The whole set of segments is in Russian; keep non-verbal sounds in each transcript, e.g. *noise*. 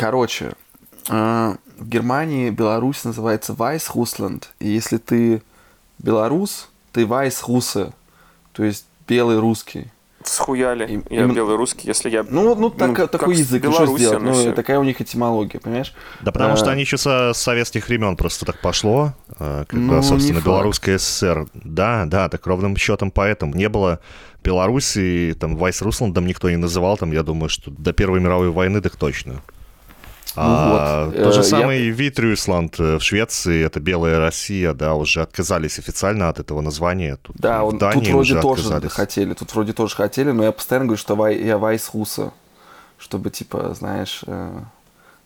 Короче, э, в Германии Беларусь называется Вайсрусланд. И если ты белорус, ты Вайсрусе, то есть белый русский. Схуяли. И- я именно- белый русский, если я... Ну, ну, так- как такой язык, ну, что сделать? ну, Ну, такая у них этимология, понимаешь? Да потому что А. они еще со советских времен просто так пошло, э, когда, Ну, собственно. Белорусская ССР. Да, да, так ровным счетом поэтому. Не было Белоруссии, там, Вайс Русландом никто не называл, там, я думаю, что до Первой мировой войны так точно. А, вот, тот же э, самый Витрюсланд э, в Швеции, это Белая Россия, да, уже отказались официально от этого названия. Тут Да, в он, Дании тут вроде уже тоже отказались. хотели, тут вроде тоже хотели, но я постоянно говорю, что вай- я Вайсруса, чтобы, типа, знаешь, э,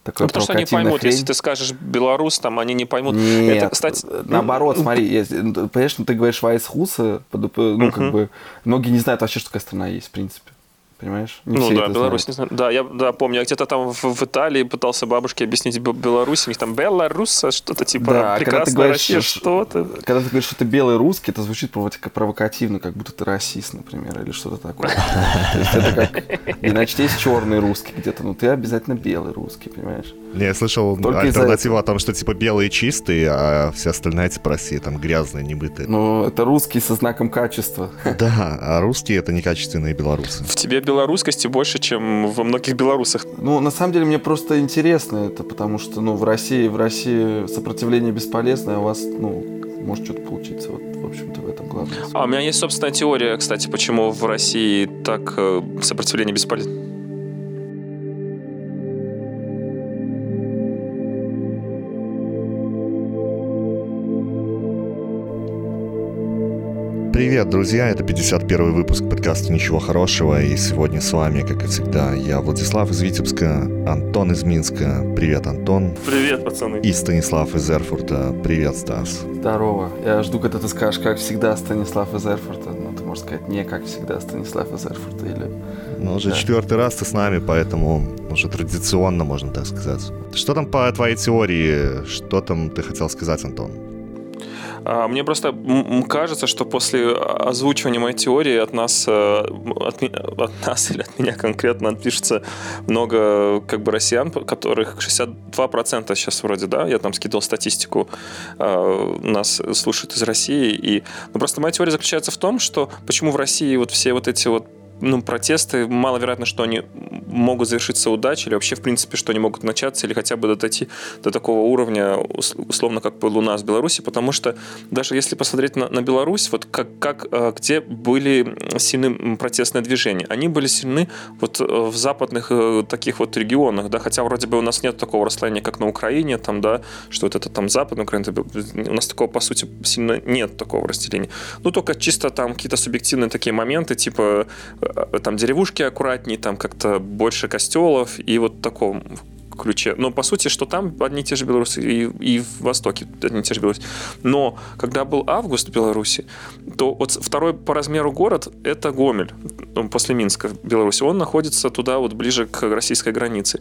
такое Ну, потому что они поймут, хрень. если ты скажешь белорус, там они не поймут. Нет, Это, кстати, наоборот, смотри, если, ну, понимаешь, ну, ты говоришь Вайсруса, ну, как бы, многие не знают вообще, что такая страна есть, в принципе. Понимаешь? Не Ну да, Беларусь, знают. не знаю. Да, я да, помню, я где-то там в, в Италии пытался бабушке объяснить Бе- Беларусь, у них там Беларуса, что-то типа Да, а когда ты прекрасная говоришь, Россия, что- что ты? Когда ты говоришь, что ты белый русский, это звучит провока- провокативно, как будто ты расист, например, или что-то такое. То есть это как... И значит, есть черный русский где-то, но ты обязательно белый русский, понимаешь? Не, я слышал Только альтернативу о том, что типа белые чистые, а все остальные типа России там грязные, немытые. Ну, это русский со знаком качества. Да, а русские это некачественные белорусы. В тебе белорусскости больше, чем во многих белорусах. Ну, на самом деле, мне просто интересно это, потому что, ну, в России, в России сопротивление бесполезное, а у вас, ну, может что-то получиться. Вот, в общем-то, в этом главное. А у меня есть собственная теория, кстати, почему в России так э, сопротивление бесполезно. Привет, друзья, это 51 выпуск подкаста «Ничего хорошего», и сегодня с вами, как и всегда, я Владислав из Витебска, Антон из Минска, привет, Антон, Привет, пацаны. и Станислав из Эрфурта, привет, Стас. Здорово. Я жду, когда ты скажешь, как всегда, Станислав из Эрфурта. Ну, ты можешь сказать, не как всегда, Станислав из Эрфурта. Или... Ну, уже Да. четвертый раз ты с нами, поэтому уже традиционно, можно так сказать. Что там по твоей теории? Что там ты хотел сказать, Антон? А, Мне просто кажется, что после озвучивания моей теории от нас, э, от, от нас или от меня конкретно отпишется много как бы россиян, которых 62% сейчас вроде, да, я там скидывал статистику, э, нас слушают из России. И ну, просто моя теория заключается в том, что почему в России вот все вот эти вот ну, протесты, маловероятно, что они могут завершиться удачей, или вообще, в принципе, что они могут начаться, или хотя бы дойти до такого уровня, ус- условно, как был у нас в Беларуси, потому что даже если посмотреть на, на Беларусь, вот как, как, э, где были сильны протестные движения, они были сильны вот э, в западных э, таких вот регионах, да, хотя вроде бы у нас нет такого расслоения, как на Украине, там, да, что вот это там западная Украина, у нас такого, по сути, сильно нет такого разделения. Ну, только чисто там какие-то субъективные такие моменты, типа там деревушки аккуратней, там как-то больше костелов и вот в таком ключе. Но по сути, что там одни и те же белорусы, и, и в Востоке одни и те же белорусы. Но когда был август в Беларуси, то вот второй по размеру город — это Гомель, ну, после Минска в Беларуси. Он находится туда вот ближе к российской границе.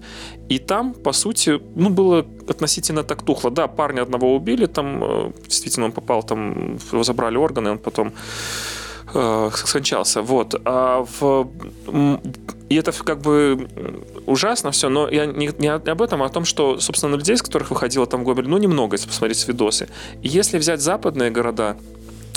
И там, по сути, ну, было относительно так тухло. Да, парня одного убили, там э, действительно он попал, там его забрали органы, он потом э, скончался. Вот. А в, и это как бы ужасно все, но я не, не об этом, а о том, что, собственно, людей, с которых выходило там Гомель, ну, немного, если посмотреть видосы. И если взять западные города,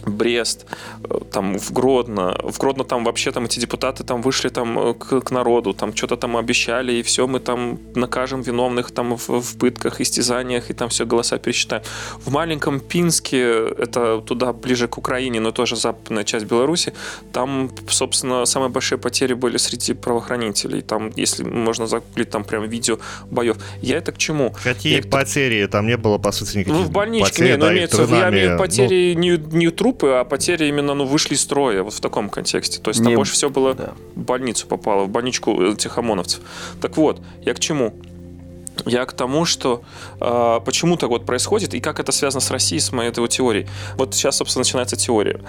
Брест, э, там в Гродно. В Гродно там вообще там эти депутаты там вышли там э, к, к народу, там что-то там обещали, и все, мы там накажем виновных там в, в пытках, истязаниях, и там все голоса пересчитаем. В маленьком Пинске, это туда ближе к Украине, но тоже западная часть Беларуси, там, собственно, самые большие потери были среди правоохранителей. Там, если можно загуглить, там прям видео боев. Я это к чему? Какие Я- потери? Там не было, по сути, никаких Ну, в больничке, потерь, не, ну, да, и имеется я имею ну, потери не, не трупы, а потери именно, ну, вышли из строя, вот в таком контексте. То есть там Не- больше всего было Да. в больницу попало, в больничку этих ОМОНовцев. Так вот, я к чему? Я к тому, что э, почему так вот происходит и как это связано с Россией, с моей этой вот теорией. Вот сейчас, собственно, начинается теория.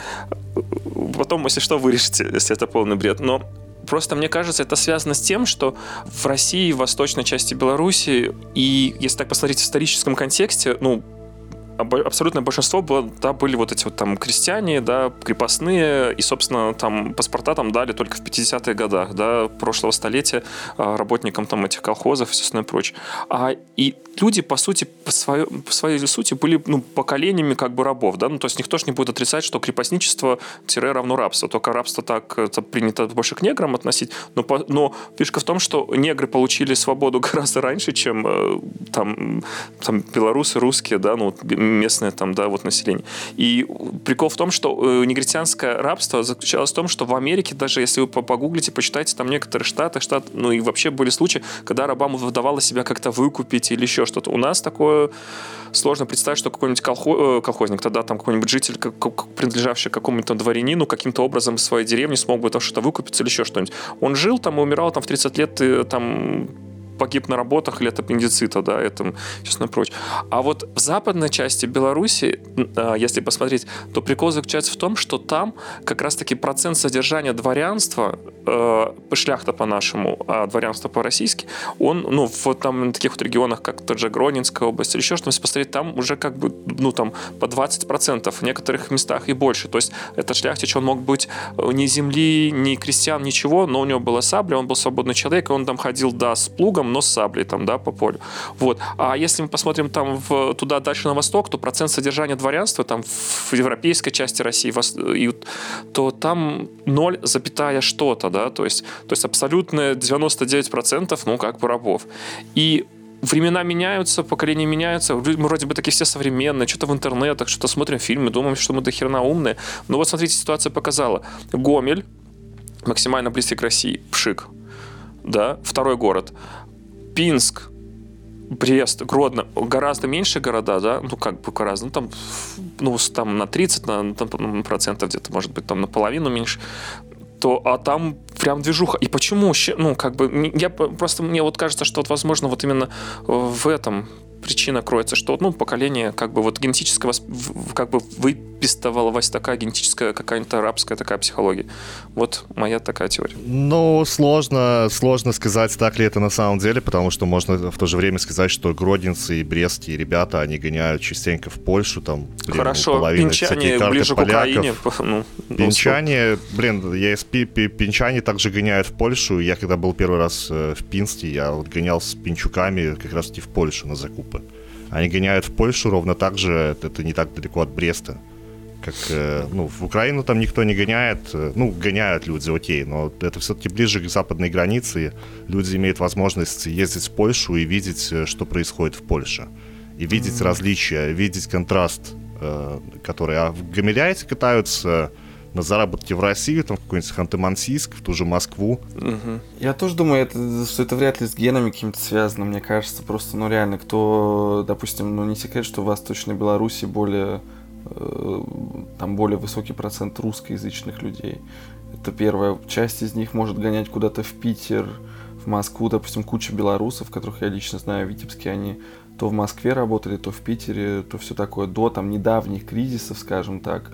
Потом, если что, вырежете, если это полный бред. Но Просто мне кажется, это связано с тем, что в России, в восточной части Беларуси, и если так посмотреть в историческом контексте, ну, абсолютное большинство было, да, были вот эти вот там крестьяне, да, крепостные, и, собственно, там паспорта там дали только в 50-х годах, да, прошлого столетия а, работникам там этих колхозов и все остальное прочее. А и люди, по сути, по своей, по своей сути были, ну, поколениями как бы рабов, да, ну, то есть никто же не будет отрицать, что крепостничество тире равно рабство, только рабство так это принято больше к неграм относить, но, по, но фишка в том, что негры получили свободу *laughs* гораздо раньше, чем э, там, там белорусы, русские, да, ну, местное там, да, вот население. И прикол в том, что э, негритянское рабство заключалось в том, что в Америке, даже если вы погуглите, почитайте, там некоторые штаты, штат, ну и вообще были случаи, когда рабам выдавалось себя как-то выкупить или еще что-то. У нас такое сложно представить, что какой-нибудь колхо- э, колхозник, тогда там какой-нибудь житель, как, принадлежавший какому-то дворянину, каким-то образом из своей деревни смог бы там что-то выкупиться или еще что-нибудь. Он жил там и умирал там в 30 лет, и, там погиб на работах или от аппендицита, да, это, честно прочь. А вот в западной части Беларуси, а, если посмотреть, то прикол заключается в том, что там как раз-таки процент содержания дворянства, э, шляхта по-нашему, а дворянство по-российски, он, ну, в там таких вот регионах, как тот же Гронинская область или еще что-то, если посмотреть, там уже как бы, ну, там по 20%, в некоторых местах и больше. То есть этот шляхтич, он мог быть э, ни земли, ни крестьян, ничего, но у него была сабля, он был свободный человек, и он там ходил, да, с плугом, мечом, но с саблей там, да, по полю. Вот. А если мы посмотрим там в, туда дальше на восток, то процент содержания дворянства там в европейской части России, то там 0, запятая что-то, да, то есть, то есть абсолютно 99% ну, как бы рабов. И времена меняются, поколения меняются, мы вроде бы такие все современные, что-то в интернетах, что-то смотрим фильмы, думаем, что мы до херна умные. Но вот смотрите, ситуация показала. Гомель, максимально близкий к России, Пшик, да, второй город. Пинск, Брест, Гродно, гораздо меньше города, да, ну как бы гораздо, ну там, ну там на 30 на, там, процентов где-то, может быть, там наполовину меньше, то а там прям движуха. И почему? Ну, как бы, я просто, мне вот кажется, что вот, возможно, вот именно в этом причина кроется, что ну, поколение как бы вот генетического как бы выпистовалась такая генетическая какая-то арабская такая психология. Вот моя такая теория. Ну, сложно, сложно сказать, так ли это на самом деле, потому что можно в то же время сказать, что гродинцы и брестские ребята, они гоняют частенько в Польшу, там, блин, Хорошо, пинчане ближе поляков. к *laughs* Украине. Ну, пинчане, блин, я из пинчане также гоняют в Польшу. Я когда был первый раз э, в Пинске, я вот гонял с пинчуками как раз таки в Польшу на закупы. Они гоняют в Польшу ровно так же, это не так далеко от Бреста. Как, э, ну, в Украину там никто не гоняет, э, ну, гоняют люди, окей, но это все-таки ближе к западной границе, люди имеют возможность ездить в Польшу и видеть, э, что происходит в Польше. И видеть mm-hmm. различия, видеть контраст, который... А в Гамиляйте катаются на заработки в Россию, там в какой-нибудь Ханты-Мансийск, в ту же Москву. Угу. Я тоже думаю, это, что это вряд ли с генами каким-то связано, мне кажется. Просто, ну реально, кто, допустим, ну не секрет, что в Восточной Беларуси более э, там более высокий процент русскоязычных людей. Это первая часть из них может гонять куда-то в Питер, в Москву, допустим, куча белорусов, которых я лично знаю в Витебске, они то в Москве работали, то в Питере, то все такое, до там недавних кризисов, скажем так,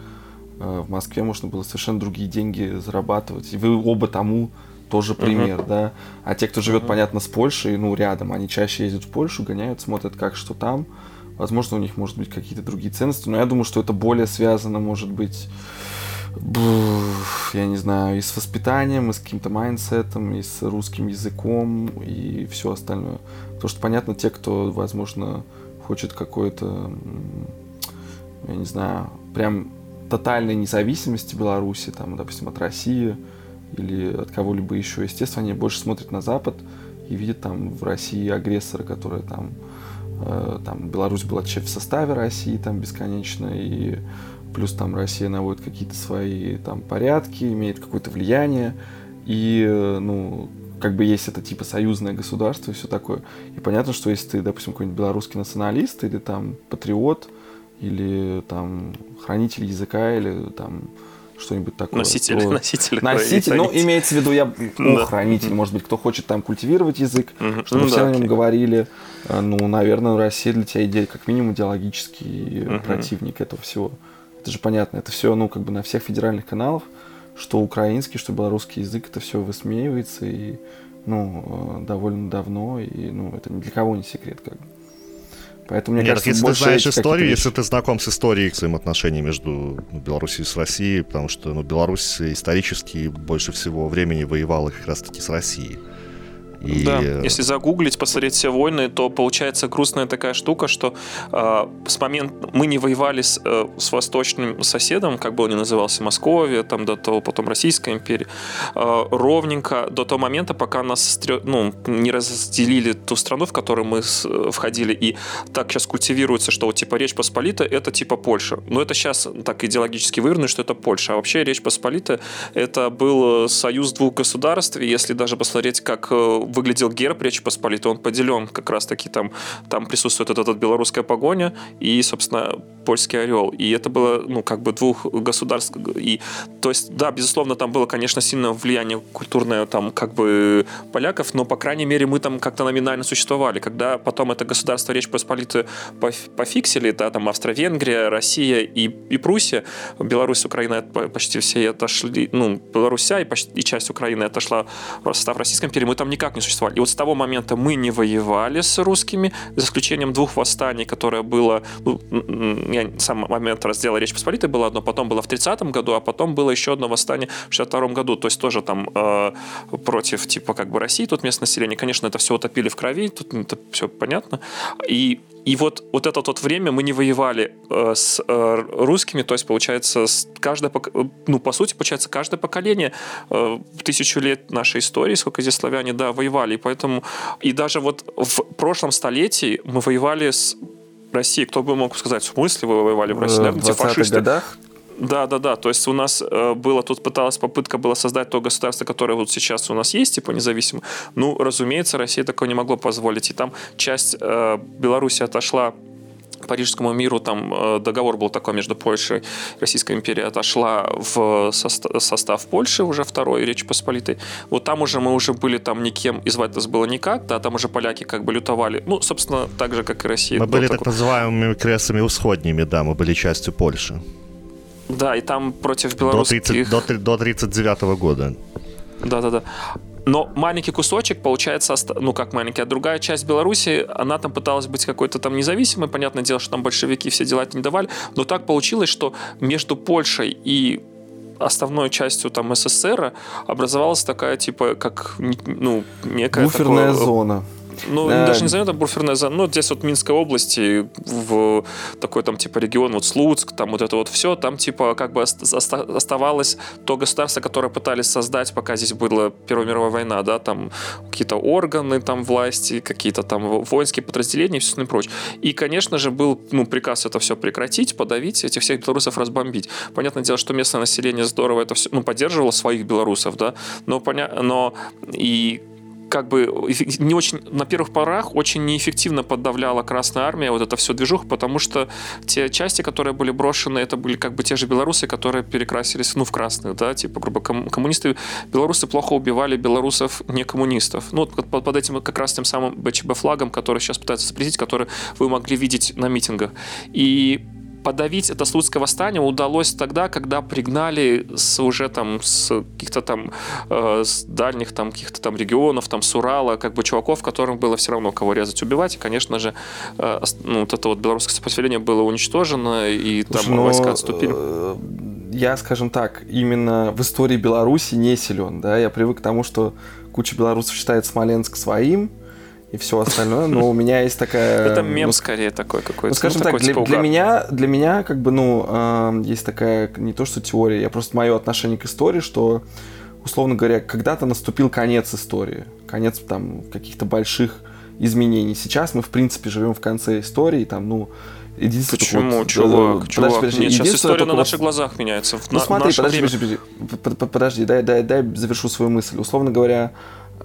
в Москве можно было совершенно другие деньги зарабатывать. И вы оба тому тоже пример, uh-huh. да. А те, кто живет, uh-huh. понятно, с Польшей, ну, рядом, они чаще ездят в Польшу, гоняют, смотрят, как что там. Возможно, у них, может быть, какие-то другие ценности, но я думаю, что это более связано, может быть, я не знаю, и с воспитанием, и с каким-то майндсетом, и с русским языком, и все остальное. Потому что, понятно, те, кто, возможно, хочет какой-то, я не знаю, прям тотальной независимости Беларуси, там, допустим, от России или от кого-либо еще, естественно, они больше смотрят на Запад и видят там в России агрессора, который там, э, там Беларусь была в составе России там бесконечно, и плюс там Россия наводит какие-то свои там порядки, имеет какое-то влияние, и, э, ну, как бы есть это типа союзное государство и все такое. И понятно, что если ты, допустим, какой-нибудь белорусский националист или там патриот, или там хранитель языка, или там что-нибудь такое. Носитель, то... носитель. Носитель, ну, имеется в виду, я, ну, да. хранитель, может быть, кто хочет там культивировать язык, угу. чтобы ну, все да, на нем окей. говорили. Э, ну, наверное, Россия для тебя идея, как минимум, идеологический угу. противник этого всего. Это же понятно, это все, ну, как бы на всех федеральных каналах, что украинский, что белорусский язык, это все высмеивается, и, ну, э, довольно давно, и, ну, это ни для кого не секрет, как бы. Поэтому, мне Нет, кажется, если ты знаешь историю, если ты знаком с историей взаимоотношений между ну, Белоруссией и с Россией, потому что ну, Беларусь исторически больше всего времени воевала как раз-таки с Россией. И... Да, если загуглить, посмотреть все войны, то получается грустная такая штука, что э, с момента мы не воевали с, э, с восточным соседом, как бы он ни назывался, Московия, там до того, потом Российская империя, э, ровненько до того момента, пока нас ну, не разделили ту страну, в которую мы с, входили, и так сейчас культивируется, что вот типа Речь Посполита это типа Польша. Но это сейчас так идеологически выверено, что это Польша. А вообще Речь Посполита это был союз двух государств, и если даже посмотреть, как выглядел герб Речи Посполитой, он поделен как раз-таки там, там присутствует эта, эта белорусская погоня и, собственно, польский орел. И это было, ну, как бы двух государств. И, то есть, да, безусловно, там было, конечно, сильное влияние культурное, там, как бы, поляков, но, по крайней мере, мы там как-то номинально существовали. Когда потом это государство Речь Посполитую пофиксили, да, там, Австро-Венгрия, Россия и, и Пруссия, Беларусь, Украина почти все отошли, ну, Белоруссия и, почти, и часть Украины отошла в состав Российской империи, мы там никак не существовали. И вот с того момента мы не воевали с русскими, за исключением двух восстаний, которое было, ну, я сам момент раздела Речь Посполитой было одно, потом было в 30-м году, а потом было еще одно восстание в 62-м году, то есть тоже там э, против типа как бы России, тут местное население, конечно, это все утопили в крови, тут это все понятно, и и вот, вот это тот время мы не воевали э, с э, русскими, то есть, получается, каждое, ну, по сути, получается, каждое поколение э, тысячу лет нашей истории, сколько здесь славяне, да, воевали. И поэтому, и даже вот в прошлом столетии мы воевали с Россией. Кто бы мог сказать, в смысле вы воевали в России? Наверное, в 20-х годах? Да, да, да. То есть у нас э, было тут пыталась попытка была создать то государство, которое вот сейчас у нас есть, типа независимое. Ну, разумеется, Россия такое не могло позволить. И там часть э, Беларуси отошла Парижскому миру там э, договор был такой между Польшей и Российской империей отошла в состав, Польши уже второй Речи Посполитой. Вот там уже мы уже были там никем, и звать нас было никак, да, там уже поляки как бы лютовали. Ну, собственно, так же, как и Россия. Мы были так называемыми кресами усходними, да, мы были частью Польши. Да, и там против белорусских... До, 30, до, до 39 -го года. Да-да-да. Но маленький кусочек, получается, ну как маленький, а другая часть Беларуси, она там пыталась быть какой-то там независимой. Понятное дело, что там большевики все дела не давали. Но так получилось, что между Польшей и основной частью там СССР образовалась такая, типа, как, ну, некая... Буферная такое, зона. Ну, да. даже не знаю, там буферная зона. Ну, здесь вот Минской области, в такой там типа регион, вот Слуцк, там вот это вот все, там типа как бы оставалось то государство, которое пытались создать, пока здесь была Первая мировая война, да, там какие-то органы там власти, какие-то там воинские подразделения и все остальное прочее. И, конечно же, был ну, приказ это все прекратить, подавить, этих всех белорусов разбомбить. Понятное дело, что местное население здорово это все, ну, поддерживало своих белорусов, да, но, поня... но и как бы не очень, на первых порах очень неэффективно подавляла Красная Армия вот это все движух, потому что те части, которые были брошены, это были как бы те же белорусы, которые перекрасились, ну, в красных, да, типа, грубо коммунисты, белорусы плохо убивали белорусов не коммунистов. Ну, под, под этим как раз тем самым БЧБ флагом, который сейчас пытаются запретить, который вы могли видеть на митингах. И подавить это Слуцкое восстание удалось тогда, когда пригнали с уже там с каких-то там э, с дальних там каких-то там регионов, там с Урала, как бы чуваков, которым было все равно кого резать, убивать. И, конечно же, э, ну, вот это вот белорусское сопротивление было уничтожено, и там но, войска отступили. Э, я, скажем так, именно в истории Беларуси не силен, да, я привык к тому, что куча белорусов считает Смоленск своим, и все остальное. Но у меня есть такая... *laughs* Это мем ну, скорее такой какой-то. Ну, скажем ну, так, для, типа для, меня, для меня, как бы, ну, э, есть такая, не то что теория, я просто мое отношение к истории, что, условно говоря, когда-то наступил конец истории. Конец там каких-то больших изменений. Сейчас мы, в принципе, живем в конце истории, там, ну, Единственное, Почему, вот, чувак, э, чувак? Подожди, подожди. Нет, сейчас история на наших вот... глазах меняется. Ну, на, смотри, подожди, время... подожди, подожди, подожди, дай, дай, дай завершу свою мысль. Условно говоря,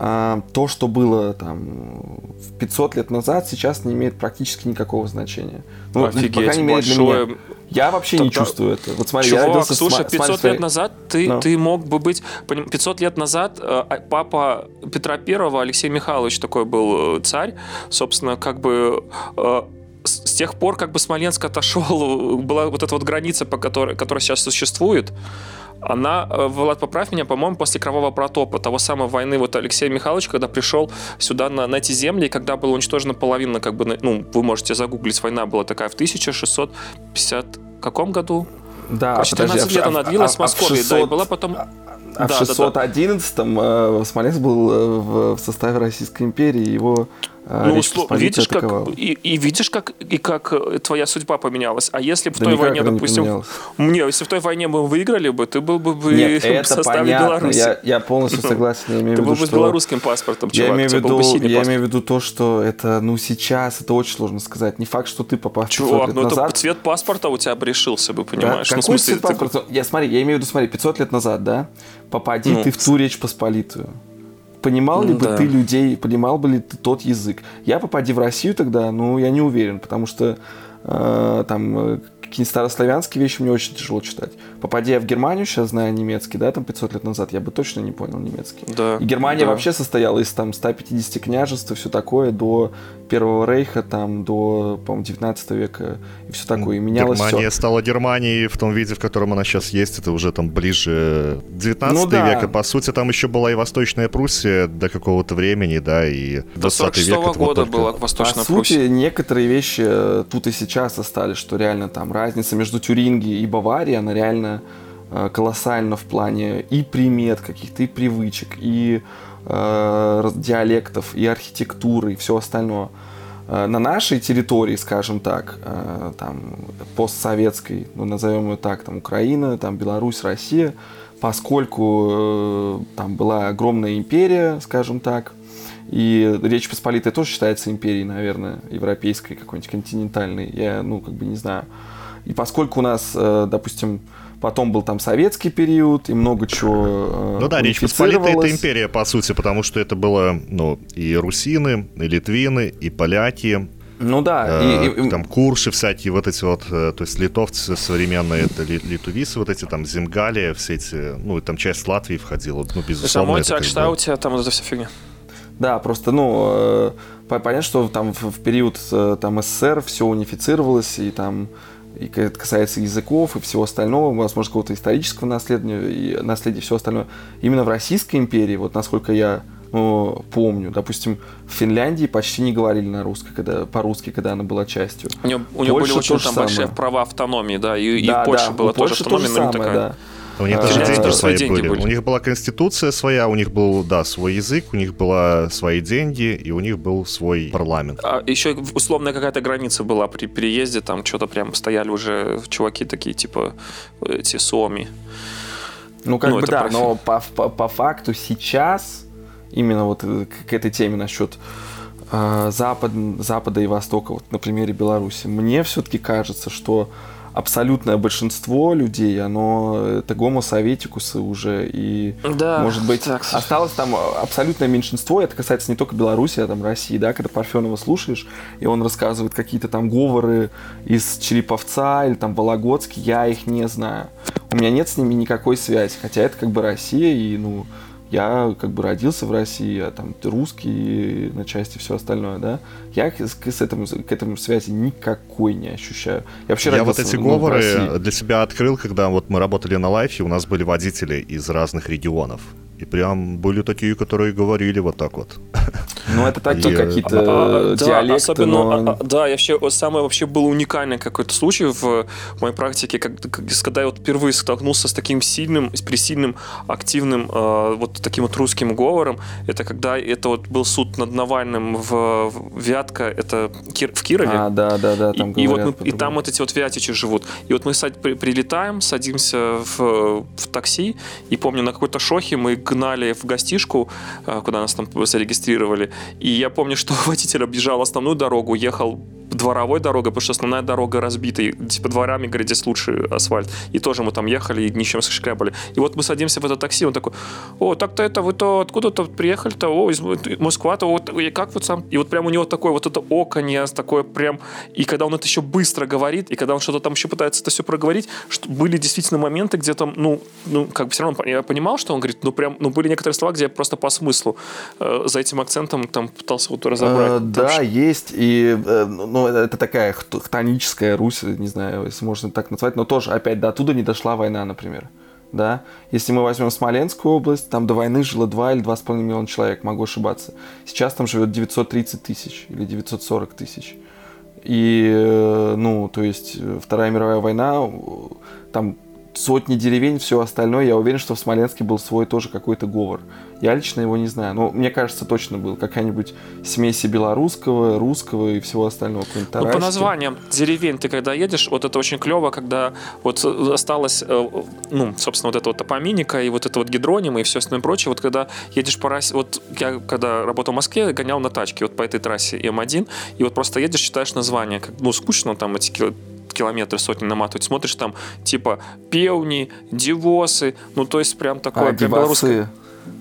а, то, что было там 500 лет назад, сейчас не имеет практически никакого значения. Ну, Офигеть, по крайней мере, для меня. Я вообще Тогда... не чувствую это. Вот смотри, Чувак, я родился слушай, 500 лет назад ты, no. ты мог бы быть... 500 лет назад э, а, папа Петра Первого, Алексей Михайлович такой был э, царь, собственно, как бы э, с тех пор, как бы Смоленск отошел, *laughs* была вот эта вот граница, по которой, которая сейчас существует, она, э, Влад, поправь меня, по-моему, после Кровавого протопа, того самого войны вот Алексея Михайловича, когда пришел сюда на, на эти земли, когда была уничтожена половина, как бы, ну, вы можете загуглить, война была такая в 1650 каком году? Да, Короче, 13 подожди, лет а, она а, длилась а, в Москве, а в да, и 600 была потом... А Да, да, в да. 611-м э, Смоленск был э, в, составе Российской империи, его Ну, Речь услов- видишь, как, и, и видишь, как, и как э, твоя судьба поменялась. А если бы в Да той никак войне, не допустим, поменялась. мне, если в той войне мы выиграли бы, ты был бы Нет, в *laughs* это составе понятно, Беларуси. я, я полностью Ну, *laughs* согласен, я имею Ты был бы с белорусским паспортом, Я чувак, имею, у в тебя был бы виду, синий я имею в виду то, что это, ну, сейчас, это очень сложно сказать. Не факт, что ты попав 500 Чувак, лет ну это назад... цвет паспорта у тебя бы решился бы, Да, понимаешь? ну, в какой смысле, цвет ты- паспорта? Я смотри, я имею в виду, смотри, 500 лет назад, да? Попади Ну, ты в ту Речь Посполитую. Понимал ли Ну, бы да. ты людей, понимал бы ли ты тот язык? Я попади в Россию тогда, ну, я не уверен, потому что э, там э, какие-нибудь старославянские вещи мне очень тяжело читать. Попади я в Германию, сейчас знаю немецкий, да, там 500 лет назад, я бы точно не понял немецкий. Да, И Германия да. вообще состояла из там 150 княжеств и все такое до Первого Рейха, там до, по-моему, 19 века и все такое. И менялось Германия все. стала Германией в том виде, в котором она сейчас есть. Это уже там ближе 19 Ну да. век. И, по сути, там еще была и Восточная Пруссия до какого-то времени, да, и До 20 век. 46 это вот года только- была По Восточная сути, Пруссия. некоторые вещи э, тут и сейчас остались, что реально там разница между Тюрингией и Баварией, она реально э, колоссальна в плане и примет каких-то, и привычек, и э, диалектов, и архитектуры, и все остальное. Э, На нашей территории, скажем так, э, там, постсоветской, ну, назовем ее так, там, Украина, там, Беларусь, Россия, поскольку э, там была огромная империя, скажем так, и Речь Посполитая тоже считается империей, наверное, европейской, какой-нибудь континентальной. Я, ну, как бы не знаю. И поскольку у нас, э, допустим, потом был там советский период, и много чего э, Ну да, Речь Посполитая это империя, по сути, потому что это было, ну, и русины, и литвины, и поляки, Ну да, э, и- и- там курши всякие, вот эти вот, э, то есть литовцы современные, это ли- литувисы, вот эти там Земгалия, все эти, ну, и там часть Латвии входила, ну, безусловно. Самой это как бы- Тягштауте, там вот эта вся фигня. Да, просто, ну, э, по- понятно, что там в, в период э, там СССР все унифицировалось, и там и это касается языков и всего остального, возможно, какого-то исторического наследия и наследия и всего остального. Именно в Российской империи, вот насколько я ну, помню, допустим, в Финляндии почти не говорили на русском, когда по-русски, когда она была частью. У нее, у нее были очень там большие права автономии, да, и, и да, в Польше да, была тоже автономия, то же но не самое, такая. да. У них А, даже деньги тоже свои деньги были. были. У них была конституция своя, у них был, да, свой язык, у них была свои деньги, и у них был свой парламент. А еще условная какая-то граница была при переезде, там что-то прям стояли уже чуваки такие, типа, эти Суоми. Ну, как Ну, бы да, профи. но по, по, по факту сейчас, именно вот э, к, к этой теме насчет э, запад, Запада и Востока, вот на примере Беларуси, мне все-таки кажется, что абсолютное большинство людей, оно это гомо советикусы уже, и Да, может быть так. осталось там абсолютное меньшинство, это касается не только Беларуси, а там России, да, когда Парфенова слушаешь, и он рассказывает какие-то там говоры из Череповца или там Вологодский, я их не знаю. У меня нет с ними никакой связи, хотя это как бы Россия, и ну, я как бы родился в России, а там ты русский на части все остальное, да. Я к, с этому, к этому связи никакой не ощущаю. Я вообще Я вот эти ну, говоры для себя открыл, когда вот мы работали на лайфе, у нас были водители из разных регионов. И прям были такие, которые говорили вот так вот. Ну, это так-то И, э, какие-то А, да, диалекты, особенно, но... а, а, да, я вообще, вот самый вообще был уникальный какой-то случай в моей практике, как- когда я вот впервые столкнулся с таким сильным, с пресильным, активным, э, вот таким вот русским говором. Это когда это вот был суд над Навальным в, в Вятка, это Кир- в Кирове. А, да, да, да, И- там и, вот говорят мы- и там вот эти вот вятичи живут. И вот мы сад- при- прилетаем, садимся в, в такси, и помню, на какой-то шохе мы гнали в гостишку, э, куда нас там зарегистрировали. И я помню, что *laughs* водитель объезжал основную дорогу, ехал дворовой дорогой, потому что основная дорога разбита, и, типа дворами, говорит, здесь лучше асфальт. И тоже мы там ехали и ничем шкрябали. И вот мы садимся в это такси, он такой, о, так-то это вы то откуда-то приехали-то, о, из Москва-то, вот, и как вот сам, и вот прям у него такое вот это оконье, такое прям, и когда он это еще быстро говорит, и когда он что-то там еще пытается это все проговорить, что были действительно моменты, где там, ну, ну, как бы все равно я понимал, что он говорит, ну, прям, ну, были некоторые слова, где я просто по смыслу э, за этим акцентом там пытался вот разобрать. Э, да, что- есть. И э, ну, это, это такая хт- хтоническая Русь, не знаю, если можно так назвать. Но тоже, опять, до оттуда не дошла война, например. да. Если мы возьмем Смоленскую область, там до войны жило 2 или 2,5 миллиона человек, могу ошибаться. Сейчас там живет 930 тысяч или 940 тысяч. И, э, ну, то есть э, Вторая мировая война, э, там сотни деревень, все остальное, я уверен, что в Смоленске был свой тоже какой-то говор. Я лично его не знаю, но мне кажется, точно был какая-нибудь смесь белорусского, русского и всего остального. Ну, по названиям деревень ты когда едешь, вот это очень клево, когда вот осталось, э, ну, собственно, вот это вот топоминика и вот это вот гидронима и все остальное прочее, вот когда едешь по России, вот я когда работал в Москве, гонял на тачке вот по этой трассе М1, и вот просто едешь, читаешь название, как, ну, скучно там эти километры сотни наматывать, смотришь там типа певни, девосы, ну то есть прям такое а, прям белорусское.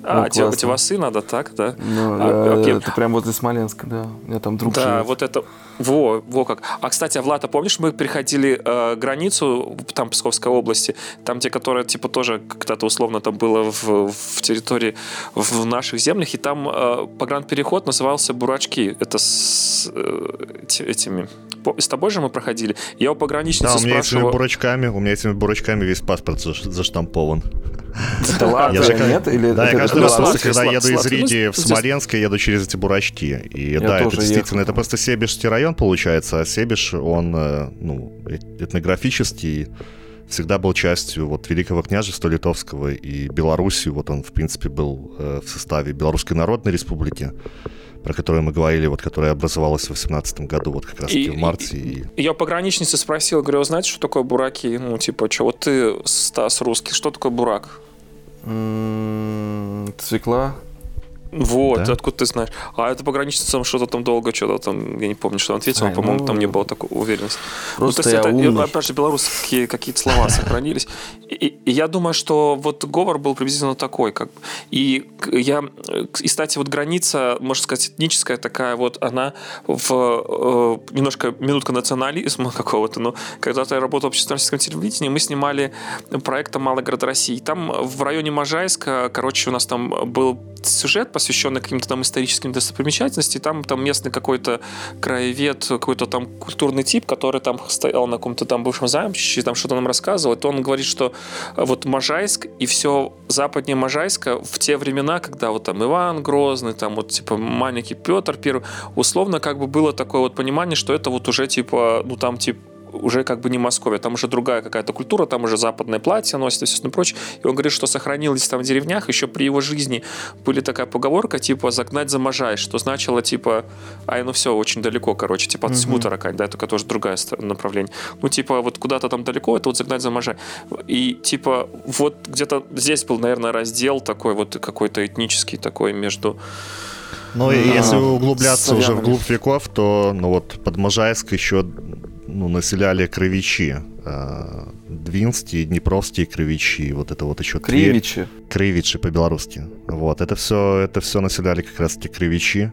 А, ну, те, девасы надо так, да? Ну, а, а, это прям возле Смоленска, да. У меня там друг Да, живет. вот это, во, во как. А, кстати, а Влад, а помнишь, мы переходили э, границу, там, Псковской области, там, те, которые, типа, тоже когда-то условно там было в, в территории, в наших землях, и там э, погранпереход назывался Бурачки. Это с э, этими... С тобой же мы проходили? Я у пограничницы да, у меня спрашивал... этими бурачками, у меня этими бурачками весь паспорт заштампован. Это ладно, нет? Или да, я каждый раз просто, когда еду из Риги в Смоленск, я еду через эти бурачки. И да, это действительно, это просто Себежский район получается, а Себеж, он, э, ну, этнографический, всегда был частью вот Великого княжества Литовского и Белоруссии. Вот он, в принципе, был э, в составе Белорусской Народной Республики про которую мы говорили, вот которая образовалась в 2018 году, вот как раз таки в марте. И... Я пограничнице спросил, говорю, знаете, что такое бураки? Ну, типа, что, вот ты, Стас, русский, что такое бурак? Свекла. Вот, да? откуда ты знаешь? А это пограничницам что-то там долго, что-то там, я не помню, что он ответил, Ай, по-моему, ну, там не было такой уверенности. Просто ну, то есть я это, умный. опять же, белорусские какие-то слова *laughs* сохранились. И, и я думаю, что вот говор был приблизительно такой, как И я, и, кстати, вот граница, можно сказать, этническая такая вот, она в э, немножко минутка национализма *laughs* какого-то, но когда-то я работал в общественном телевидении, мы снимали проект «Малый город России». Там в районе Можайска, короче, у нас там был сюжет, посвященный каким-то там историческим достопримечательностям, там, там местный какой-то краевед, какой-то там культурный тип, который там стоял на каком-то там бывшем замке, там что-то нам рассказывал, то он говорит, что вот Можайск и все западнее Можайска в те времена, когда вот там Иван Грозный, там вот типа маленький Петр Первый, условно как бы было такое вот понимание, что это вот уже типа, ну там типа уже как бы не Московия, там уже другая какая-то культура, там уже западное платье носит и все прочее. И он говорит, что сохранилось там в деревнях, еще при его жизни были такая поговорка, типа, загнать заможаешь, что значило, типа, ай, ну все, очень далеко, короче, типа, от угу. таракань, да, только тоже другое направление. Ну, типа, вот куда-то там далеко, это вот загнать заможай. И, типа, вот где-то здесь был, наверное, раздел такой вот какой-то этнический такой между ну, и если углубляться уже вглубь веков, то, ну вот, под Можайск еще ну, населяли кровичи. Э, двинские, днепровские кровичи, вот это вот еще... Кривичи. Кривичи по-белорусски. Вот, это все, это все населяли как раз-таки кривичи.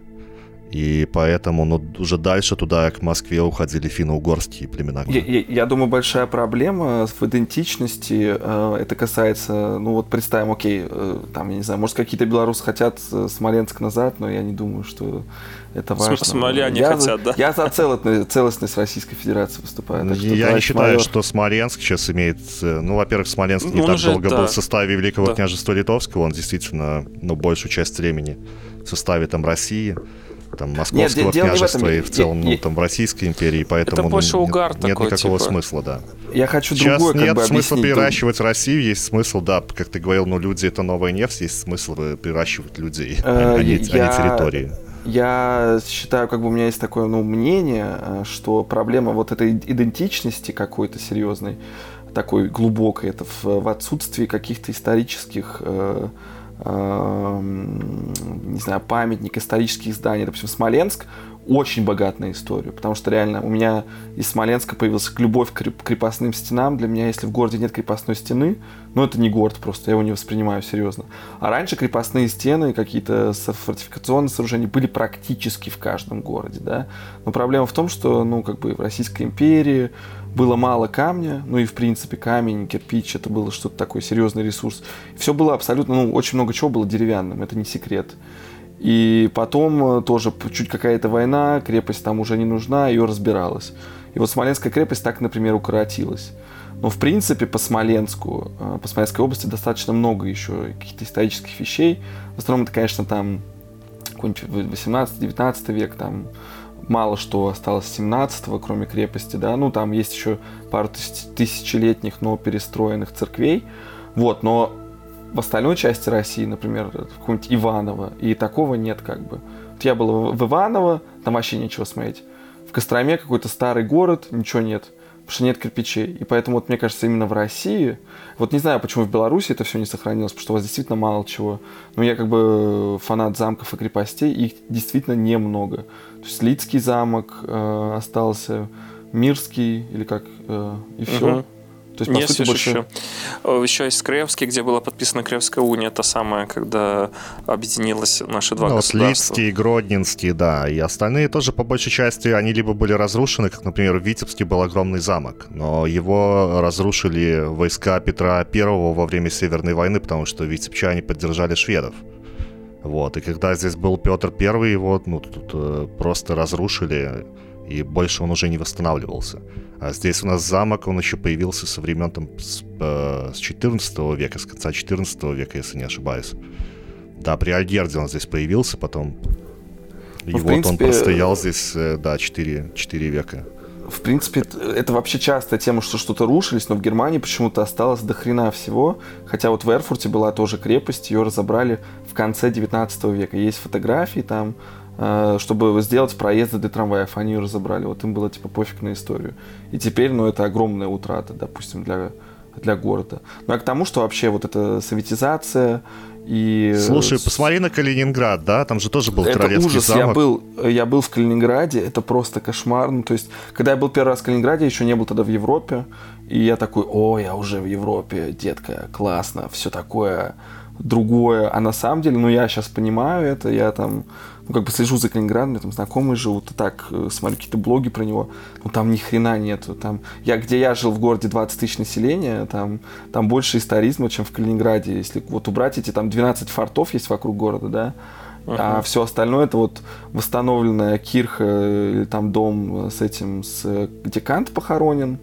И поэтому ну, уже дальше туда, к Москве, уходили финно-угорские племена. Я, я, я думаю, большая проблема в идентичности. Э, это касается, ну вот представим, окей, э, там, я не знаю, может, какие-то белорусы хотят э, Смоленск назад, но я не думаю, что это важно. Смоляне я хотят, за, да? Я за целостность, целостность Российской Федерации выступаю. Так, я не считаю, майор... что Смоленск сейчас имеет... Ну, во-первых, Смоленск не ну, так уже, долго да. был в составе Великого да. княжества Литовского. Он действительно, ну, большую часть времени в составе там России там московского нет, княжества и в целом ну, там в Российской империи, поэтому это больше ну, угар нет, такой, нет никакого типа... смысла, да. Я хочу Сейчас другое, нет как бы, смысла переращивать друг... Россию, есть смысл, да, как ты говорил, ну люди это новая нефть, есть смысл переращивать людей, а, не, я... а не территории. Я считаю, как бы у меня есть такое ну, мнение, э, что проблема вот этой идентичности какой-то серьезной, такой глубокой, это в, в отсутствии каких-то исторических э, не знаю, памятник, исторических зданий. Допустим, Смоленск очень богат на историю, потому что реально у меня из Смоленска появилась любовь к крепостным стенам. Для меня, если в городе нет крепостной стены, ну это не город просто, я его не воспринимаю серьезно. А раньше крепостные стены, какие-то фортификационные сооружения были практически в каждом городе, да. Но проблема в том, что, ну, как бы в Российской империи было мало камня, ну и в принципе камень, кирпич, это было что-то такой серьезный ресурс. Все было абсолютно, ну очень много чего было деревянным, это не секрет. И потом э, тоже чуть какая-то война, крепость там уже не нужна, ее разбиралась. И вот Смоленская крепость так, например, укоротилась. Но, в принципе, по Смоленску, э, по Смоленской области достаточно много еще каких-то исторических вещей. В основном это, конечно, там какой-нибудь 18-19 век, там мало что осталось 17 кроме крепости, да, ну там есть еще пару тысячелетних, но перестроенных церквей, вот, но в остальной части России, например, какого-нибудь Иваново, и такого нет как бы. Вот я был в Иваново, там вообще нечего смотреть. В Костроме какой-то старый город, ничего нет потому что нет кирпичей. И поэтому, вот, мне кажется, именно в России, вот не знаю, почему в Беларуси это все не сохранилось, потому что у вас действительно мало чего. Но я как бы фанат замков и крепостей, их действительно немного. То есть Лидский замок э, остался, Мирский или как, э, и все. Угу. То есть, по Нет, сути, больше... еще. Еще есть Кревский, где была подписана Кревская уния, это самое, когда объединилось наши два ну, государства. Лидский, Гродненский, да, и остальные тоже, по большей части, они либо были разрушены, как, например, в Витебске был огромный замок, но его разрушили войска Петра I во время Северной войны, потому что витебчане поддержали шведов. Вот, и когда здесь был Петр I, его ну, тут э, просто разрушили, и больше он уже не восстанавливался. А здесь у нас замок, он еще появился со времен там, с, э, с 14 века, с конца 14 века, если не ошибаюсь. Да, при Альгерде он здесь появился потом. И ну, вот принципе, он простоял здесь, э, да, 4, 4 века. В принципе, это вообще частая тема, что что-то рушились, но в Германии почему-то осталось до хрена всего. Хотя вот в Эрфурте была тоже крепость, ее разобрали в конце 19 века. Есть фотографии там, чтобы сделать проезды для трамваев. Они ее разобрали. Вот им было типа пофиг на историю. И теперь, ну, это огромная утрата, допустим, для, для города. Ну, а к тому, что вообще вот эта советизация и... Слушай, посмотри на Калининград, да? Там же тоже был это королевский ужас. замок. Я был, я был в Калининграде, это просто кошмар. Ну, то есть, когда я был первый раз в Калининграде, еще не был тогда в Европе. И я такой, о, я уже в Европе, детка, классно, все такое другое. А на самом деле, ну, я сейчас понимаю это, я там ну, как бы слежу за Калининградом, у меня там знакомые живут, и так э, смотрю какие-то блоги про него, ну, там ни хрена нету, там, я, где я жил в городе 20 тысяч населения, там, там больше историзма, чем в Калининграде, если вот убрать эти, там, 12 фортов есть вокруг города, да, uh-huh. а все остальное это вот восстановленная кирха э, или там дом с этим, с, где Кант похоронен,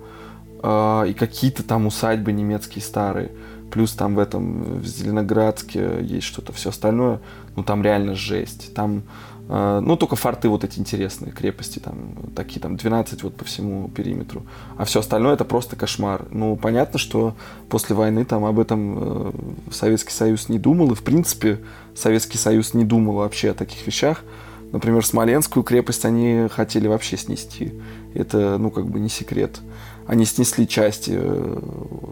э, и какие-то там усадьбы немецкие старые, плюс там в этом, в Зеленоградске есть что-то, все остальное, ну там реально жесть. Там, э, ну только форты вот эти интересные, крепости там, такие там 12 вот по всему периметру. А все остальное это просто кошмар. Ну понятно, что после войны там об этом э, Советский Союз не думал, и в принципе Советский Союз не думал вообще о таких вещах. Например, Смоленскую крепость они хотели вообще снести. Это, ну, как бы не секрет. Они снесли части, э,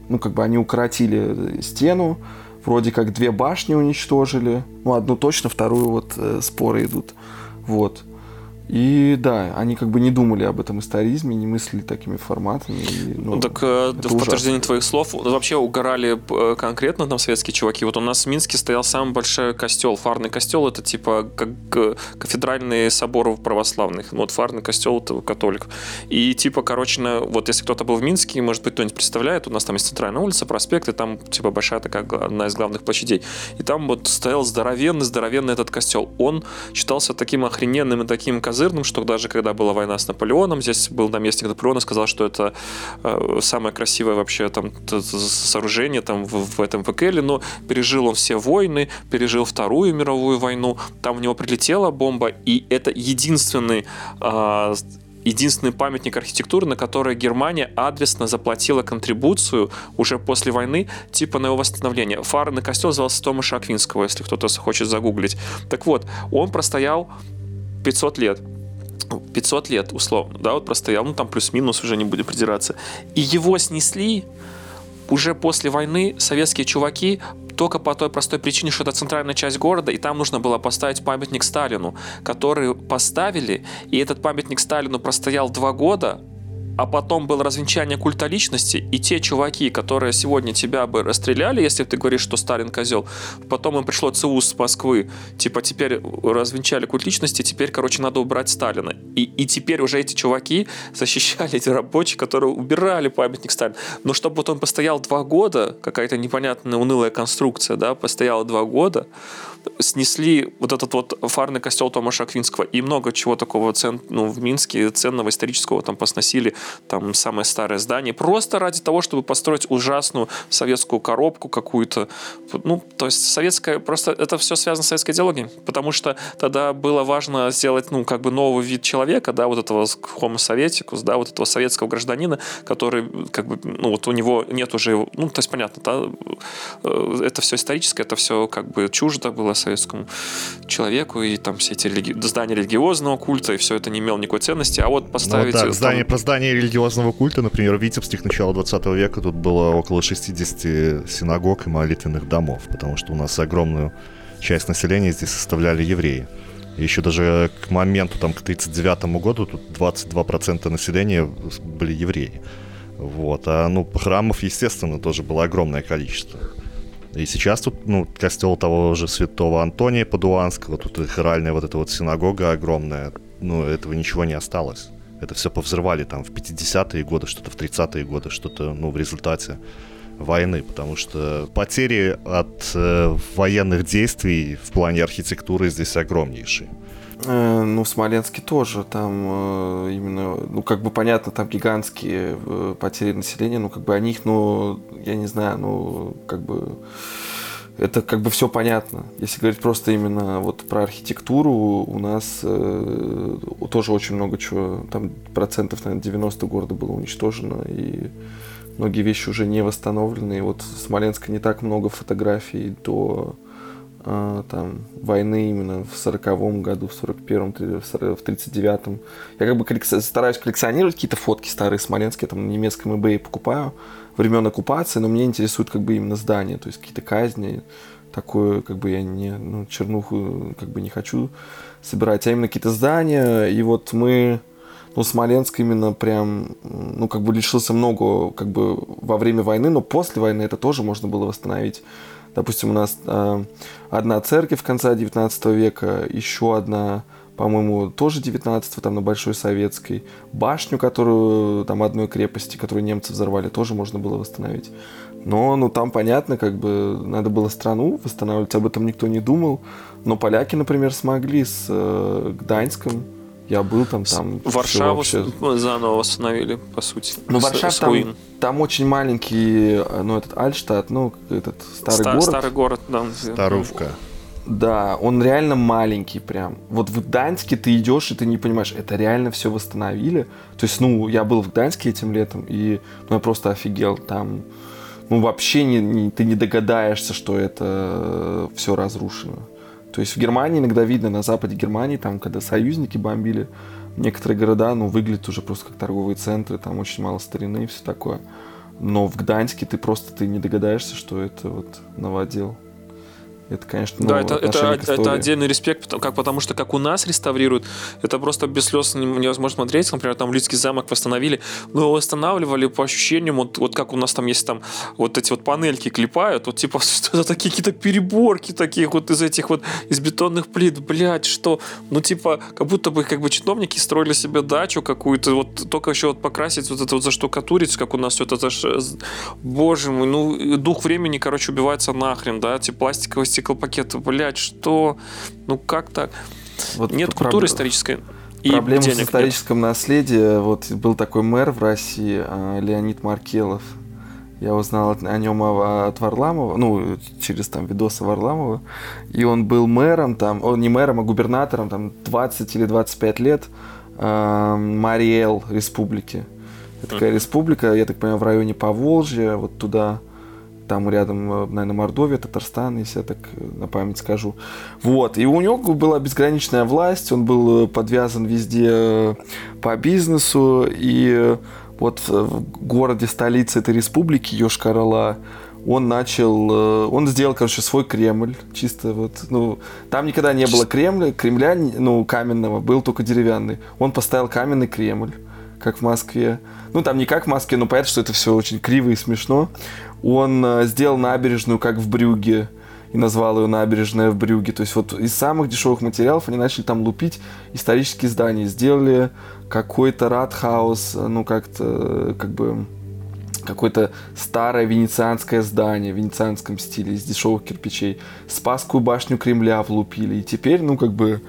ну, как бы они укоротили стену, вроде как две башни уничтожили. Ну, одну точно, вторую вот э, споры идут. Вот. И да, они как бы не думали об этом историзме, не мыслили такими форматами. И, ну, ну, так э, в подтверждение твоих слов, вообще угорали э, конкретно там советские чуваки. Вот у нас в Минске стоял самый большой костел. Фарный костел это типа как э, кафедральный собор православных. Ну, вот фарный костел это католик. И типа, короче, на, вот если кто-то был в Минске, может быть, кто-нибудь представляет, у нас там есть центральная улица, проспект, и там типа большая такая одна из главных площадей. И там вот стоял здоровенный, здоровенный этот костел. Он считался таким охрененным и таким казалось козырным, что даже когда была война с Наполеоном, здесь был наместник Наполеона, сказал, что это э, самое красивое вообще там сооружение там в, в этом Векеле, но пережил он все войны, пережил Вторую мировую войну, там у него прилетела бомба, и это единственный э, единственный памятник архитектуры, на который Германия адресно заплатила контрибуцию уже после войны, типа на его восстановление. Фарный костел назывался Томаша Аквинского, если кто-то хочет загуглить. Так вот, он простоял 500 лет. 500 лет, условно, да, вот простоял, ну там плюс-минус, уже не будем придираться. И его снесли уже после войны советские чуваки только по той простой причине, что это центральная часть города, и там нужно было поставить памятник Сталину, который поставили, и этот памятник Сталину простоял два года, а потом было развенчание культа личности, и те чуваки, которые сегодня тебя бы расстреляли, если ты говоришь, что Сталин козел, потом им пришло ЦУ с Москвы, типа теперь развенчали культ личности, теперь, короче, надо убрать Сталина. И, и теперь уже эти чуваки *laughs* защищали эти рабочие, которые убирали памятник Сталина. Но чтобы вот он постоял два года, какая-то непонятная унылая конструкция, да, постояла два года, снесли вот этот вот фарный костел Томаша Аквинского. И много чего такого цен, ну, в Минске ценного исторического там посносили там самое старое здание, просто ради того, чтобы построить ужасную советскую коробку какую-то. Ну, то есть советская, просто это все связано с советской идеологией, потому что тогда было важно сделать, ну, как бы новый вид человека, да, вот этого homo советикус, да, вот этого советского гражданина, который, как бы, ну, вот у него нет уже, ну, то есть понятно, да, э, это все историческое, это все как бы чуждо было советскому человеку, и там все эти религи... здания религиозного культа, и все это не имело никакой ценности, а вот поставить... Ну, так, здание, про здание религиозного культа, например, в Витебске к началу 20 века тут было около 60 синагог и молитвенных домов, потому что у нас огромную часть населения здесь составляли евреи. Еще даже к моменту, там, к 1939 году тут 22% населения были евреи. Вот. А ну, храмов, естественно, тоже было огромное количество. И сейчас тут, ну, костел того же святого Антония Падуанского, тут и хоральная вот эта вот синагога огромная, ну, этого ничего не осталось. Это все повзрывали там в 50-е годы, что-то в 30-е годы, что-то, ну, в результате войны, потому что потери от э, военных действий в плане архитектуры здесь огромнейшие. Э, ну, в Смоленске тоже. Там э, именно, ну, как бы понятно, там гигантские э, потери населения, ну, как бы о них, ну, я не знаю, ну, как бы это как бы все понятно. Если говорить просто именно вот про архитектуру, у нас э, тоже очень много чего, там процентов, наверное, 90 города было уничтожено, и многие вещи уже не восстановлены. И вот в Смоленска не так много фотографий до там, войны именно в сороковом году, в сорок первом, в тридцать девятом. Я как бы стараюсь коллекционировать какие-то фотки старые смоленские, там на немецком eBay покупаю времен оккупации, но мне интересует как бы именно здания, то есть какие-то казни, такое как бы я не, ну, чернуху как бы не хочу собирать, а именно какие-то здания, и вот мы ну, Смоленск именно прям, ну, как бы лишился много, как бы, во время войны, но после войны это тоже можно было восстановить. Допустим, у нас э, одна церковь конца 19 века, еще одна, по-моему, тоже 19 там на Большой Советской. Башню, которую, там, одной крепости, которую немцы взорвали, тоже можно было восстановить. Но, ну, там понятно, как бы, надо было страну восстанавливать, об этом никто не думал. Но поляки, например, смогли с э, Гданьском, я был там, там. Варшаву вообще... заново восстановили, по сути. Ну, Варшава там, там очень маленький, ну, этот Альштадт, ну, этот старый Ста- город. Старый город, да. Старовка. Да, он реально маленький прям. Вот в Гданьске ты идешь, и ты не понимаешь, это реально все восстановили. То есть, ну, я был в Гданьске этим летом, и ну, я просто офигел. Там, ну, вообще не, не, ты не догадаешься, что это все разрушено. То есть в Германии иногда видно, на западе Германии, там, когда союзники бомбили, некоторые города, ну, выглядят уже просто как торговые центры, там очень мало старины и все такое. Но в Гданьске ты просто ты не догадаешься, что это вот новодел. Это, конечно, ну, да, это, это, это отдельный респект, как потому что как у нас реставрируют, это просто без слез невозможно смотреть. Например, там Лидский замок восстановили, но восстанавливали по ощущениям, вот, вот как у нас там есть там вот эти вот панельки клепают, вот типа *laughs* что это такие какие-то переборки такие вот из этих вот из бетонных плит, блядь, что, ну типа как будто бы как бы чиновники строили себе дачу какую-то, вот только еще вот покрасить вот это вот заштукатурить, как у нас все это, боже мой, ну дух времени, короче, убивается нахрен, да, эти пластиковые стеклопакеты, блядь, что? Ну как так? Вот нет культуры проб... исторической. И Проблема с историческим нет. наследием. Вот был такой мэр в России, а, Леонид Маркелов. Я узнал о нем от Варламова, ну, через там видосы Варламова. И он был мэром там, он не мэром, а губернатором там 20 или 25 лет э, Мариэл республики. Это такая республика, я так понимаю, в районе Поволжья, вот туда там рядом, э, наверное, Мордовия, Татарстан, если я так э, на память скажу. Вот, и у него была безграничная власть, он был э, подвязан везде по бизнесу, и вот в городе, столице этой республики, Йошкар-Ола, он начал, он сделал, короче, свой Кремль, чисто вот, ну, там никогда не было Кремля, Кремля, ну, каменного, был только деревянный. Он поставил каменный Кремль, как в Москве. Ну, там не как в Москве, но понятно, что это все очень криво и смешно. Он э, сделал набережную, как в Брюге, и назвал ее набережная в Брюге. То есть вот из самых дешевых материалов они начали там лупить исторические здания. Сделали какой-то радхаус, э, ну как-то, э, как бы какое-то старое венецианское здание в венецианском стиле из дешевых кирпичей. Спасскую башню Кремля влупили. И теперь, ну как бы,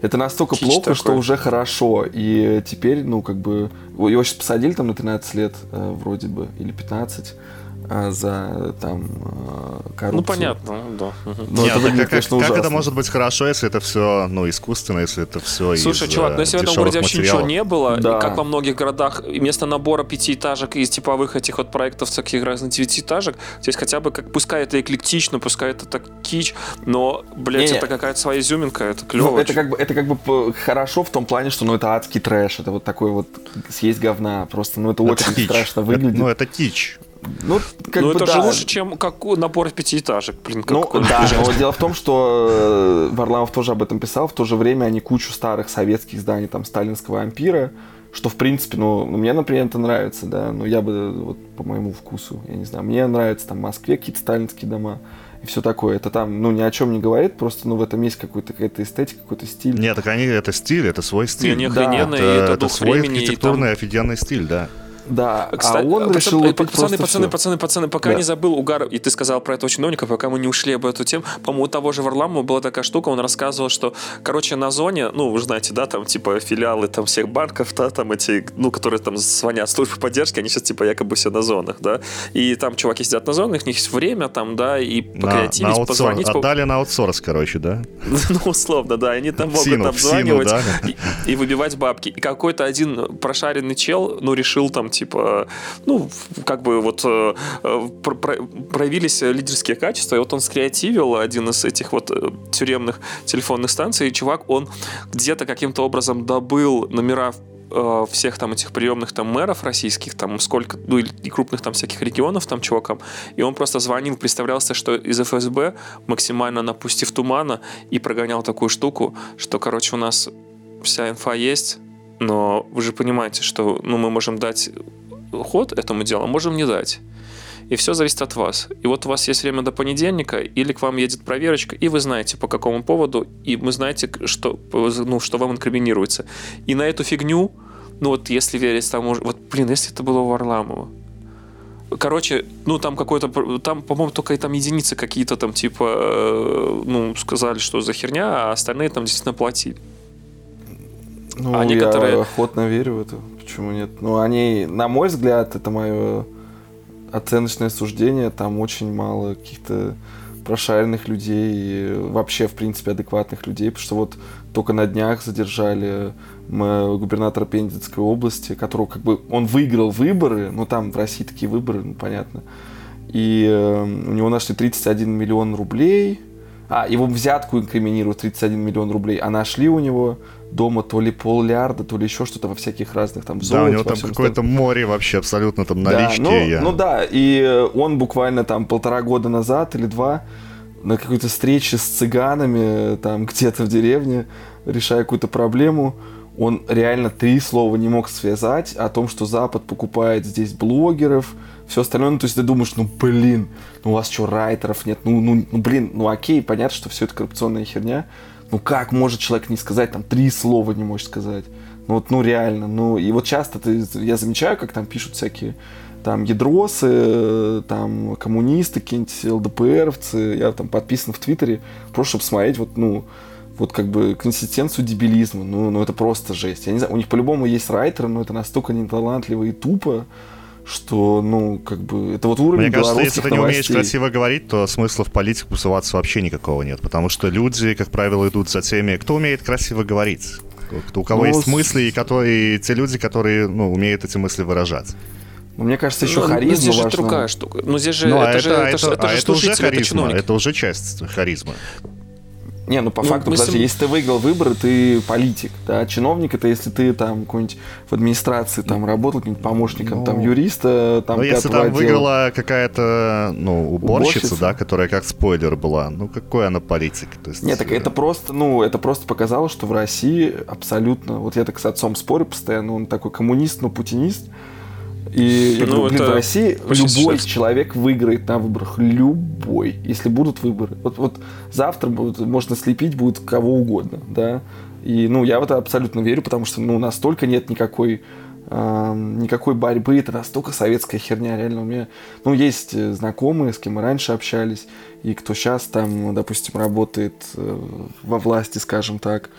это настолько Чич плохо, такой. что уже хорошо. И теперь, ну, как бы, его сейчас посадили там на 13 лет, э, вроде бы, или 15 а, за там а, коррупцию. Ну понятно, да. Но Нет, это выглядит, как, конечно, как, как это может быть хорошо, если это все, ну, искусственно, если это все Слушай, из, чувак, ну если в этом городе вообще ничего не было, да. и как во многих городах, вместо набора пятиэтажек из типовых этих вот проектов всяких разных девятиэтажек, здесь хотя бы, как, пускай это эклектично, пускай это так кич, но, блядь, не, это какая-то своя изюминка, это клево. Ну, это как, бы, это как бы хорошо в том плане, что, ну, это адский трэш, это вот такой вот съесть говна, просто, ну, это, это очень кич. страшно выглядит. Это, ну, это кич. Ну, как ну бы, это да. же лучше, чем как набор пятиэтажек. Блин, как ну, да, но дело в том, что э, Варламов тоже об этом писал. В то же время они кучу старых советских зданий, там, сталинского ампира, что, в принципе, ну, ну, мне, например, это нравится, да, но я бы, вот, по моему вкусу, я не знаю, мне нравится, там, в Москве какие-то сталинские дома, и все такое. Это там, ну, ни о чем не говорит, просто, ну, в этом есть какой-то какая-то эстетика, какой-то стиль. Нет, так они, это стиль, это свой стиль. Не, не да. это, это, это свой архитектурный там... офигенный стиль, да. Да, Кстати, а он решил пацаны, пацаны, пацаны, пацаны, пацаны, пока да. не забыл угар, и ты сказал про этого чиновника, пока мы не ушли об эту тему, по-моему, у того же Варламова была такая штука, он рассказывал, что, короче, на зоне, ну, вы знаете, да, там, типа, филиалы там всех банков, да, там эти, ну, которые там звонят службы поддержки, они сейчас, типа, якобы все на зонах, да, и там чуваки сидят на зонах, у них есть время там, да, и покреативить, на, на позвонить. Отдали на аутсорс, короче, да? *laughs* ну, условно, да, они там могут обзванивать и выбивать бабки. И какой-то один прошаренный чел, ну, решил там, типа, ну, как бы вот э, э проявились лидерские качества, и вот он скреативил один из этих вот э, тюремных телефонных станций, и чувак, он где-то каким-то образом добыл номера всех там этих приемных там мэров российских, там сколько, ну и крупных там всяких регионов там чувакам, и он просто звонил, представлялся, что из ФСБ, максимально напустив тумана, и прогонял такую штуку, что, короче, у нас вся инфа есть, но вы же понимаете, что ну, мы можем дать ход этому делу, а можем не дать. И все зависит от вас. И вот у вас есть время до понедельника, или к вам едет проверочка, и вы знаете, по какому поводу, и вы знаете, что, ну, что вам инкриминируется. И на эту фигню, ну вот если верить тому, вот, блин, если это было у Варламова, Короче, ну там какой-то, там, по-моему, только там единицы какие-то там типа, э, ну, сказали, что за херня, а остальные там действительно платили. Ну, а некоторые... я охотно верю в это. Почему нет? Ну, они, на мой взгляд, это мое оценочное суждение, там очень мало каких-то прошаренных людей и вообще, в принципе, адекватных людей, потому что вот только на днях задержали губернатора Пензенской области, которого как бы он выиграл выборы, ну там в России такие выборы, ну понятно, и э, у него нашли 31 миллион рублей, а, его взятку инкриминируют 31 миллион рублей, а нашли у него дома то ли поллиарда, то ли еще что-то во всяких разных там золоте. Да, у него там какое-то море вообще абсолютно там налички. Да, ну, я... ну да, и он буквально там полтора года назад или два на какой-то встрече с цыганами там где-то в деревне, решая какую-то проблему, он реально три слова не мог связать о том, что Запад покупает здесь блогеров, все остальное, ну, то есть ты думаешь, ну, блин, ну, у вас что, райтеров нет, ну, ну, ну, блин, ну, окей, понятно, что все это коррупционная херня, ну как может человек не сказать, там три слова не может сказать? Ну вот, ну реально, ну и вот часто ты, я замечаю, как там пишут всякие там ядросы, там коммунисты, какие-нибудь ЛДПРовцы, я там подписан в Твиттере, просто чтобы смотреть вот, ну, вот как бы консистенцию дебилизма, ну, ну это просто жесть. Я не знаю, у них по-любому есть райтеры, но это настолько неталантливо и тупо, что, ну, как бы, это вот уровень Мне кажется, если ты не умеешь красиво говорить, то смысла в политику суваться вообще никакого нет, потому что люди, как правило, идут за теми, кто умеет красиво говорить, у кого ну, есть мысли, и которые, те люди, которые, ну, умеют эти мысли выражать. Ну, мне кажется, еще ну, харизма ну, здесь важна. же другая штука. Ну, здесь же, ну, это, это, же, это, это, это, а же это уже харизма, это, это уже часть харизмы. Не, ну по ну, факту, подожди, если ты выиграл выборы, ты политик, да, чиновник это если ты там какой-нибудь в администрации там работал каким-нибудь помощником, ну, там юриста, там. Ну если там отдела. выиграла какая-то, ну уборщица, уборщица, да, которая как спойлер была, ну какой она политик? То есть, Нет, так это просто, ну это просто показало, что в России абсолютно, вот я так с отцом спорю постоянно, он такой коммунист, но путинист. И я ну, говорю, блин, в России любой человек выиграет на выборах. Любой, если будут выборы. Вот, вот завтра будет, можно слепить будет кого угодно, да. И, ну, я в это абсолютно верю, потому что, ну, настолько нет никакой э, никакой борьбы, это настолько советская херня, реально у меня, ну, есть э, знакомые, с кем мы раньше общались, и кто сейчас там, допустим, работает э, во власти, скажем так,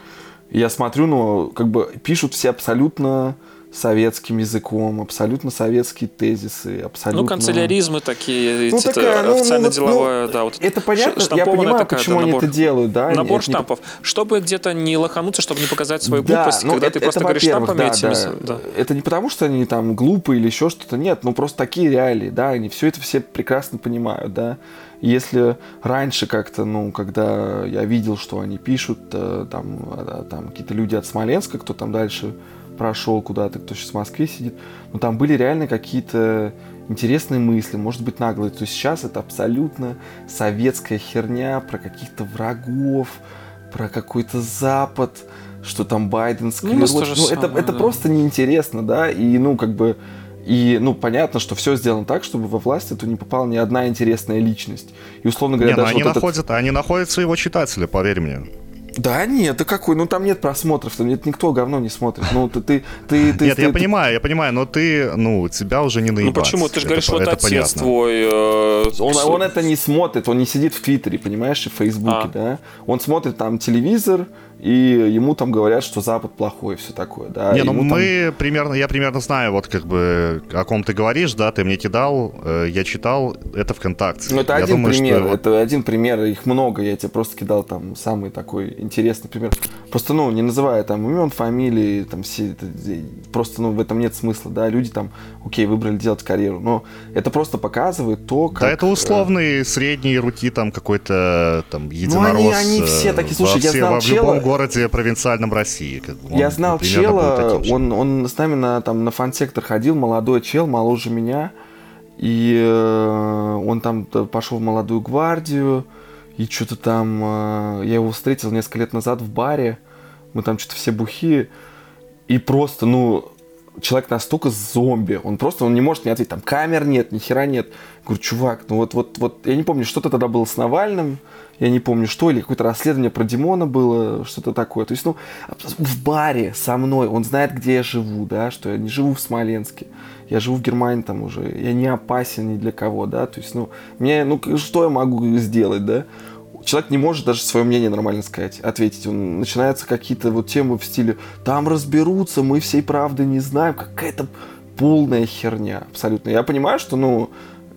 Я смотрю, ну, как бы пишут все абсолютно советским языком, абсолютно советские тезисы, абсолютно... Ну, канцеляризмы такие, ну, такая, ну, официально-деловая, ну, да. Вот это понятно, я понимаю, такая, почему да, набор, они это делают, да. Набор это штампов, не... чтобы где-то не лохануться, чтобы не показать свою да, глупость, ну, когда это, ты просто это, говоришь штампами да, этими... Да. Да. Это не потому, что они там глупые или еще что-то, нет, ну просто такие реалии, да, они все это все прекрасно понимают, да. Если раньше как-то, ну, когда я видел, что они пишут, э, там, а, там какие-то люди от Смоленска, кто там дальше прошел куда-то, кто сейчас в Москве сидит, но там были реально какие-то интересные мысли, может быть, наглые. То есть сейчас это абсолютно советская херня про каких-то врагов, про какой-то Запад, что там Байден склероз. Ну, ну, это, это да. просто неинтересно, да, и, ну, как бы, и, ну, понятно, что все сделано так, чтобы во власть эту не попала ни одна интересная личность. И, условно говоря, не, ну, даже они, вот находят, этот... они находятся его читатели, поверь мне. Да нет, да какой? Ну там нет просмотров, там нет никто говно не смотрит. Ну ты ты ты. ты нет, ты, я ты, понимаю, я понимаю, но ты, ну тебя уже не наебать. Ну почему? Ты же говоришь, это, вот это отец понятно. твой. Э, он, он это не смотрит, он не сидит в Твиттере, понимаешь, и в Фейсбуке, а. да. Он смотрит там телевизор, и ему там говорят, что Запад плохой, все такое, да. Не, ну ему мы там... примерно, я примерно знаю, вот как бы о ком ты говоришь, да, ты мне кидал, э, я читал, это ВКонтакте. Ну это я один думаю, пример, что... это один пример, их много, я тебе просто кидал там самый такой интересный пример. Просто, ну, не называя там имен, фамилии, там все, это, просто, ну, в этом нет смысла, да, люди там, окей, выбрали делать карьеру, но это просто показывает то, как... Да это условный, э... средние руки, там, какой-то, там, единорос. Ну они, они все такие, слушай, я знал чела... городе провинциальном России. Как бы, я знал чела, он, он с нами на, там, на фан-сектор ходил, молодой чел, моложе меня, и э, он там пошел в молодую гвардию, и что-то там, э, я его встретил несколько лет назад в баре, мы там что-то все бухие, и просто, ну, человек настолько зомби, он просто, он не может не ответить, там камер нет, ни хера нет. Говорю, чувак, ну вот, вот, вот, я не помню, что-то тогда было с Навальным, я не помню что, или какое-то расследование про Димона было, что-то такое. То есть, ну, в баре со мной, он знает, где я живу, да, что я не живу в Смоленске, я живу в Германии там уже, я не опасен ни для кого, да, то есть, ну, мне, ну, что я могу сделать, да? человек не может даже свое мнение нормально сказать, ответить. Он начинаются какие-то вот темы в стиле «там разберутся, мы всей правды не знаем». Какая-то полная херня абсолютно. Я понимаю, что, ну,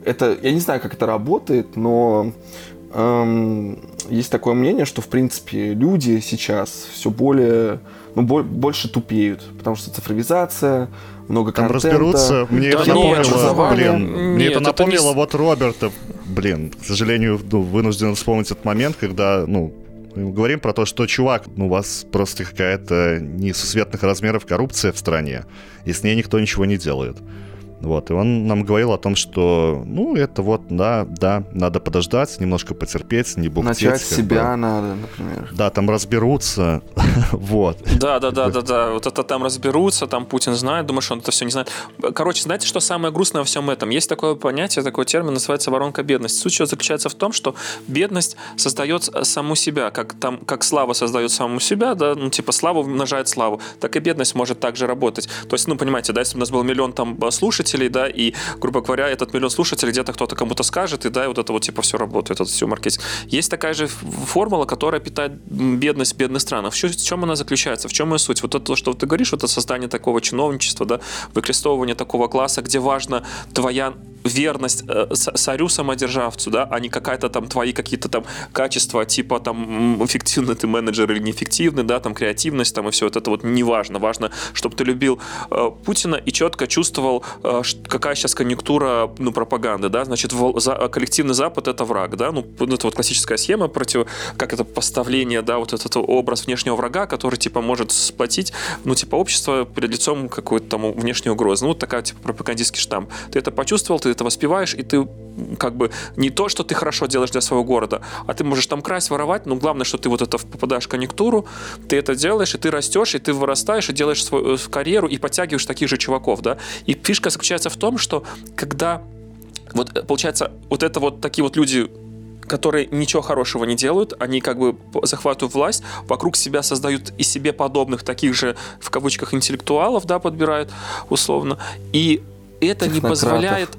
это, я не знаю, как это работает, но эм, есть такое мнение, что, в принципе, люди сейчас все более, ну, бо- больше тупеют, потому что цифровизация, много Там контента. разберутся. Мне Да это нет, напомнило, блин, мне Нет, это это напомнило не- вот Роберта, блин, к сожалению, ну, вынужден вспомнить этот момент, когда, ну, мы говорим про то, что, чувак, ну, у вас просто какая-то несусветных размеров коррупция в стране, и с ней никто ничего не делает. Вот, и он нам говорил о том, что, ну, это вот, да, да, надо подождать, немножко потерпеть, не бухтеть. Начать себя бы. надо, например. Да, там разберутся, *laughs* вот. Да, да, да, да, да. Вот это там разберутся, там Путин знает, думаешь, он это все не знает. Короче, знаете, что самое грустное во всем этом? Есть такое понятие, такой термин, называется воронка бедности. Суть его заключается в том, что бедность создает саму себя, как там, как слава создает саму себя, да, ну, типа слава умножает славу, так и бедность может также работать. То есть, ну, понимаете, да, если бы у нас был миллион там слушателей, да, и, грубо говоря, этот миллион слушателей где-то кто-то кому-то скажет, и да, и вот это вот типа все работает, это все маркетинг. Есть такая же формула, которая питает бедность бедных странах. В чем, в чем она заключается? В чем ее суть? Вот это, то, что ты говоришь, вот это создание такого чиновничества, да, выкрестовывание такого класса, где важно твоя верность э, царю самодержавцу, да, а не какая-то там твои какие-то там качества, типа там эффективный ты менеджер или неэффективный, да, там креативность там и все вот это вот не важно. Важно, чтобы ты любил э, Путина и четко чувствовал, э, какая сейчас конъюнктура, ну, пропаганды, да, значит, в, за, коллективный Запад это враг, да, ну, это вот классическая схема против, как это поставление, да, вот этот образ внешнего врага, который, типа, может сплотить, ну, типа, общество перед лицом какой-то там внешней угрозы. Ну, вот такая, типа, пропагандистский штамп. Ты это почувствовал, ты это воспеваешь, и ты как бы не то, что ты хорошо делаешь для своего города, а ты можешь там красть, воровать, но главное, что ты вот это попадаешь в конъюнктуру, ты это делаешь, и ты растешь, и ты вырастаешь, и делаешь свою карьеру, и подтягиваешь таких же чуваков, да. И фишка заключается в том, что когда вот э, получается вот это вот такие вот люди которые ничего хорошего не делают, они как бы захватывают власть, вокруг себя создают и себе подобных таких же, в кавычках, интеллектуалов, да, подбирают условно, и это не позволяет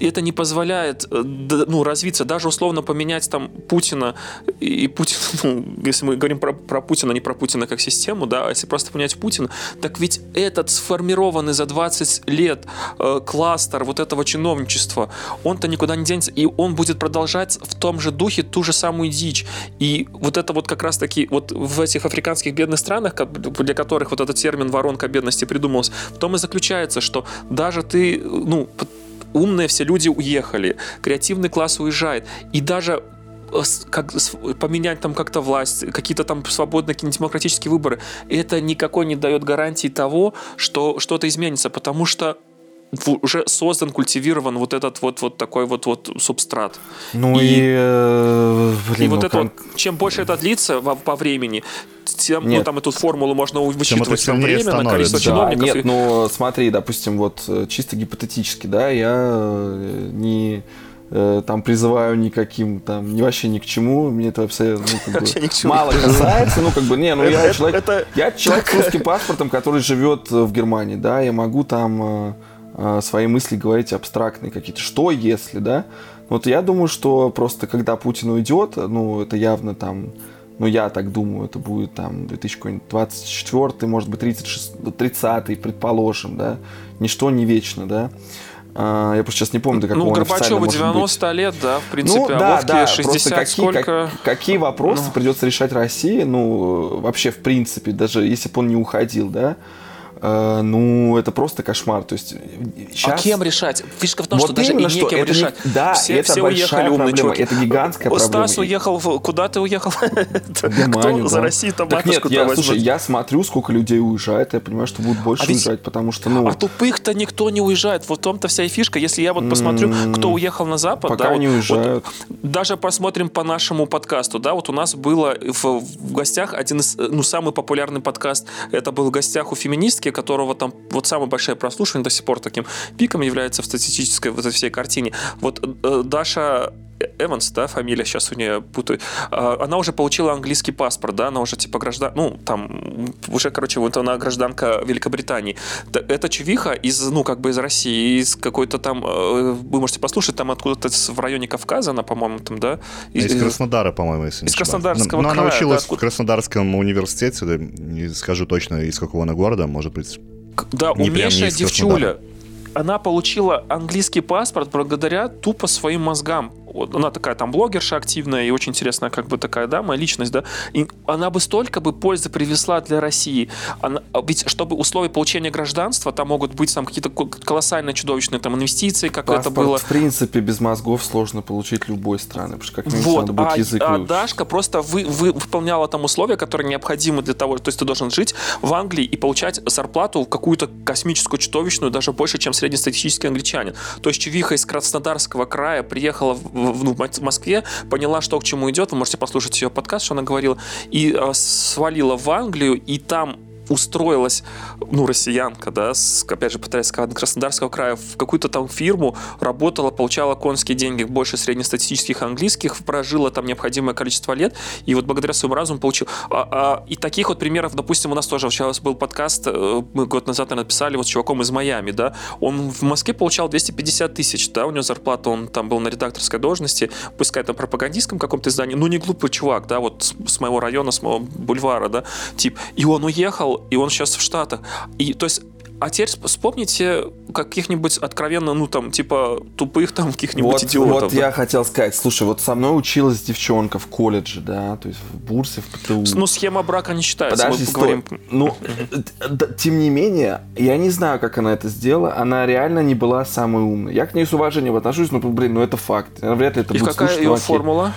это не позволяет ну, развиться, даже условно поменять там Путина и Путин, *laughs* ну, если мы говорим про, про Путина, не про Путина как систему, да, а если просто поменять Путина, так ведь этот сформированный за 20 лет э, кластер вот этого чиновничества, он-то никуда не денется, и он будет продолжать в том же духе ту же самую дичь. И вот это вот как раз-таки вот в этих африканских бедных странах, для которых вот этот термин воронка бедности придумался, в том и заключается, что даже ты, ну, умные все люди уехали, креативный класс уезжает, и даже э, как, поменять там как-то власть, какие-то там свободные демократические выборы, это никакой не дает гарантии того, что что-то изменится, потому что уже создан, культивирован вот этот вот, вот такой вот, вот субстрат. Ну и, и, э, блин, и вот ну, это как... вот, чем больше это длится во, по времени, тем, ну, нет. ну, там эту формулу можно вычитывать во время, на количество да, чиновников. Нет, и... ну, смотри, допустим, вот э, чисто гипотетически, да, я э, не там призываю никаким там ни вообще ни к чему мне это вообще ну, как бы, мало касается ну как бы не ну я человек я человек с русским паспортом который живет в Германии да я могу там Э, свои мысли говорить абстрактные какие-то. Что если, да? Вот я думаю, что просто когда Путин уйдет, ну, это явно там, ну, я так думаю, это будет там 2024, может быть, 36, 30, предположим, да? Ничто не вечно, да? А, я просто сейчас не помню, до какого Ну, Горбачеву 90 быть. лет, да, в принципе, ну, да, а да, 60 какие, сколько... Как, какие вопросы ну. придется решать России, ну, вообще, в принципе, даже если бы он не уходил, да? Э, ну, это просто кошмар. То есть, сейчас... А кем решать? Фишка в том, вот что даже и некем что решать. Не... Да, все, это все уехали умные чуваки. Это гигантская Стас проблема. Стас уехал, в... куда ты уехал? *laughs* Кто за Россию-то так нет, я, слушай, я смотрю, сколько людей уезжает, я понимаю, что будут больше а уезжать, потому что, ну... А тупых-то никто не уезжает. Вот в том-то вся и фишка. Если я вот посмотрю, кто уехал на Запад... Пока не уезжают. Даже посмотрим по нашему подкасту, да, вот у нас было в гостях один из, ну, самый популярный подкаст, это был в гостях у феминистки, которого там вот самая большая прослушивание до сих пор таким пиком является в статистической вот этой всей картине. Вот э, Даша Эванс, да, фамилия, сейчас у нее путаю, а, она уже получила английский паспорт, да, она уже типа граждан, ну, там, уже, короче, вот она гражданка Великобритании. Это чувиха из, ну, как бы из России, из какой-то там, э, вы можете послушать, там откуда-то в районе Кавказа, она, по-моему, там, да? Из, из Краснодара, по-моему, если Из Краснодарского Но, но она училась да, в Краснодарском университете, да, не скажу точно, из какого она города, может быть, да, умнейшая девчуля. Она получила английский паспорт благодаря тупо своим мозгам она такая там блогерша активная и очень интересная как бы такая дама, личность, да, и она бы столько бы пользы привезла для России. Она, ведь чтобы условия получения гражданства, там могут быть там какие-то колоссальные чудовищные там инвестиции, как Паспорт, это было. в принципе, без мозгов сложно получить любой страны, потому что как минимум вот, надо будет а, язык а Дашка просто вы, вы, выполняла там условия, которые необходимы для того, то есть ты должен жить в Англии и получать зарплату какую-то космическую, чудовищную, даже больше, чем среднестатистический англичанин. То есть чувиха из Краснодарского края приехала в в, ну, в Москве, поняла, что к чему идет. Вы можете послушать ее подкаст, что она говорила. И э, свалила в Англию, и там устроилась, ну, россиянка, да, с, опять же, пытаясь сказать, Краснодарского края, в какую-то там фирму, работала, получала конские деньги больше среднестатистических английских, прожила там необходимое количество лет, и вот благодаря своему разуму получил. А, а, и таких вот примеров, допустим, у нас тоже сейчас был подкаст, э, мы год назад написали вот с чуваком из Майами, да, он в Москве получал 250 тысяч, да, у него зарплата, он там был на редакторской должности, пускай там пропагандистском каком-то издании, ну, не глупый чувак, да, вот с, с моего района, с моего бульвара, да, тип, и он уехал, и он сейчас в Штатах. И то есть а теперь вспомните каких-нибудь откровенно, ну, там, типа, тупых там каких-нибудь вот, идиотов. Вот да? я хотел сказать, слушай, вот со мной училась девчонка в колледже, да, то есть в бурсе, в ПТУ. Ну, схема брака не считается. Подожди, мы говорим... Ну, тем не менее, я не знаю, как она это сделала, она реально не была самой умной. Я к ней с уважением отношусь, но, блин, ну это факт. Вряд ли это И будет какая ее формула?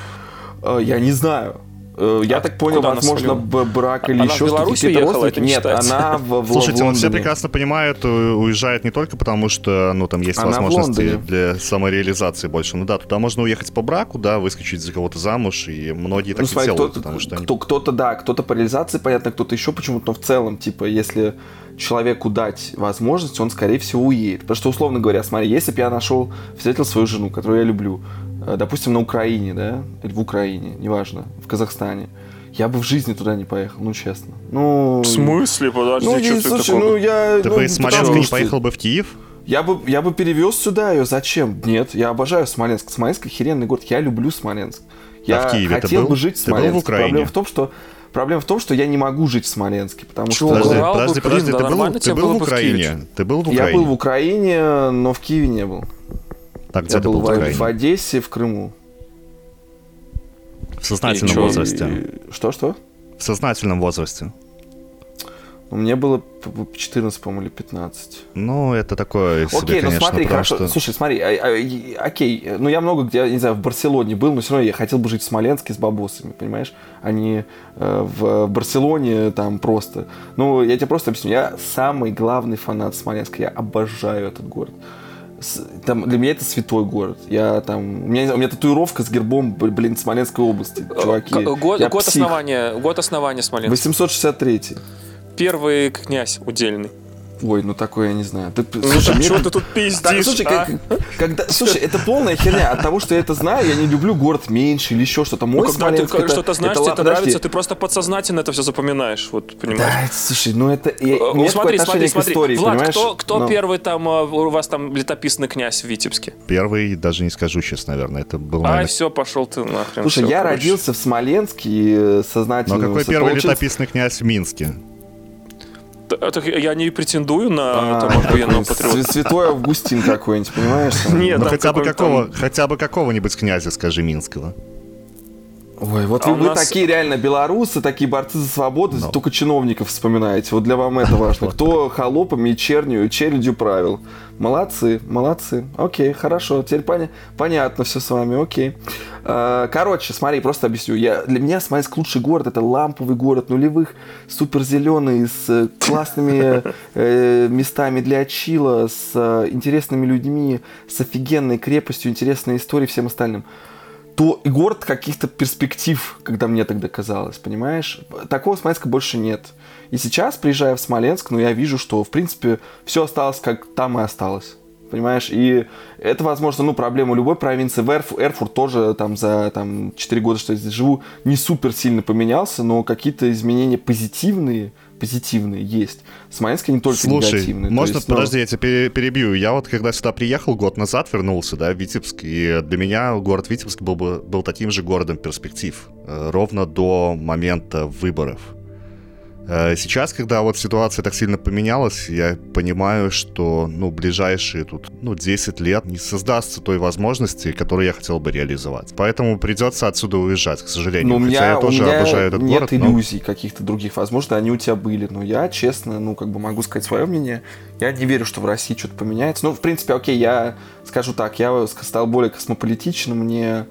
Э, я не знаю. Э, я а так понял, возможно, брак или она еще что-то. Родственники? Нет, она в, в Слушайте, в ну все прекрасно понимают, уезжает не только потому, что ну, там есть она возможности для самореализации больше. Ну да, туда можно уехать по браку, да, выскочить за кого-то замуж, и многие так ну, смотри, и делают, кто потому что... Кто, кто-то, да, кто-то по реализации, понятно, кто-то еще почему-то, но в целом, типа, если человеку дать возможность, он, скорее всего, уедет. Потому что, условно говоря, смотри, если бы я нашел, встретил свою жену, которую я люблю, э, допустим, на Украине, да, или в Украине, неважно, в Казахстане, я бы в жизни туда не поехал, ну честно. Ну. В смысле, подожди, ну, что ты слушай, такого? ну я. Ты ну, бы из Смоленска не поехал бы в Киев? Я бы, я бы перевез сюда ее. Зачем? Нет, я обожаю Смоленск. Смоленск охеренный город. Я люблю Смоленск. Я а в Киеве хотел был? бы жить в ты Смоленске. Был в Украине? Проблема в том, что Проблема в том, что я не могу жить в Смоленске, потому Чего? что... Подожди, подожди, подожди, да ты был, ты был в Украине? Ты был в Я Украине? был в Украине, но в Киеве не был. Так, где Я ты был был в в? Одессе, в Крыму. В сознательном И возрасте. Что-что? В сознательном возрасте. Ну, Мне было п- п- 14, по-моему, или 15. Ну, это такое себе, Окей, ну конечно, смотри, потому хорошо. что- Слушай, смотри, а- а- окей, ну я много где, не знаю, в Барселоне был, но все равно я хотел бы жить в Смоленске с бабосами, понимаешь? А не э, в Барселоне там просто. Ну, я тебе просто объясню, я самый главный фанат Смоленска, я обожаю этот город. Там, для меня это святой город. Я там, у меня, у меня татуировка с гербом, блин, Смоленской области, чуваки. К- Год, Я год псих. основания, год основания Смоленска. 863. Первый князь удельный. Ой, ну такое я не знаю. Ты, Ну слушай, так что ты- тут Так, пиздишь, слушай, а? как- когда, слушай, это полная херня. От того, что я это знаю, я не люблю город меньше или еще что-то. Мой Ну, когда ты это- что-то знаешь, это тебе это подожди. нравится, ты просто подсознательно это все запоминаешь, вот, понимаешь? Да, это- слушай, ну это... Я, ну, смотри, смотри, к смотри. истории, Влад, понимаешь? кто, кто Ну, первый там, э, у вас там летописный князь в Витебске? Первый, даже не скажу сейчас, наверное, это был, А, наверное... все, пошел ты нахрен. Слушай, я короче. родился в Смоленске и э, сознательно... Но какой первый летописный князь в Минске? А, так я не претендую на А, там, охуенного патриота. Святой Августин какой-нибудь, понимаешь? *laughs* Нет, Ну хотя бы какого, хотя бы какого-нибудь князя, скажи, Минского. Ой, вот А вы, вы нас- такие реально белорусы, такие борцы за свободу, Ну. только чиновников вспоминаете. Вот для вам это *laughs* важно. Кто холопами и чернью, челядью правил. Молодцы, молодцы. Окей, хорошо. Теперь поня- понятно все с вами, окей. А, Короче, смотри, просто объясню. Я, для меня Смоленск лучший город. Это ламповый город нулевых, супер зеленый, с э, классными *laughs* э, местами для чила, с э, интересными людьми, с офигенной крепостью, интересной историей, всем остальным то и город каких-то перспектив, когда мне тогда казалось, понимаешь? Такого Смоленска больше нет. И сейчас, приезжая в Смоленск, ну, я вижу, что, в принципе, все осталось, как там и осталось. Понимаешь? И это, возможно, ну, проблема любой провинции. В Эрф- Эрфурт тоже там за там, 4 года, что я здесь живу, не супер сильно поменялся, но какие-то изменения позитивные, позитивные есть. Смоленск не только Слушай, негативные. Можно, есть, ну, подожди, я тебя пере- перебью. Я вот когда сюда приехал год назад, вернулся, да, в Витебск, и для меня город Витебск был, бы, был таким же городом перспектив, э, ровно до момента выборов. Э, Сейчас, когда вот ситуация так сильно поменялась, я понимаю, что, ну, ближайшие тут, ну, 10 лет не создастся той возможности, которую я хотел бы реализовать. Поэтому придется отсюда уезжать, к сожалению. Ну, у Хотя меня, я тоже у меня обожаю этот нет город, но- иллюзий каких-то других. Возможно, они у тебя были. Но я, честно, ну, как бы могу сказать свое мнение. Я не верю, что в России что-то поменяется. Ну, в принципе, окей, я скажу так, я стал более космополитичным. Мне, мне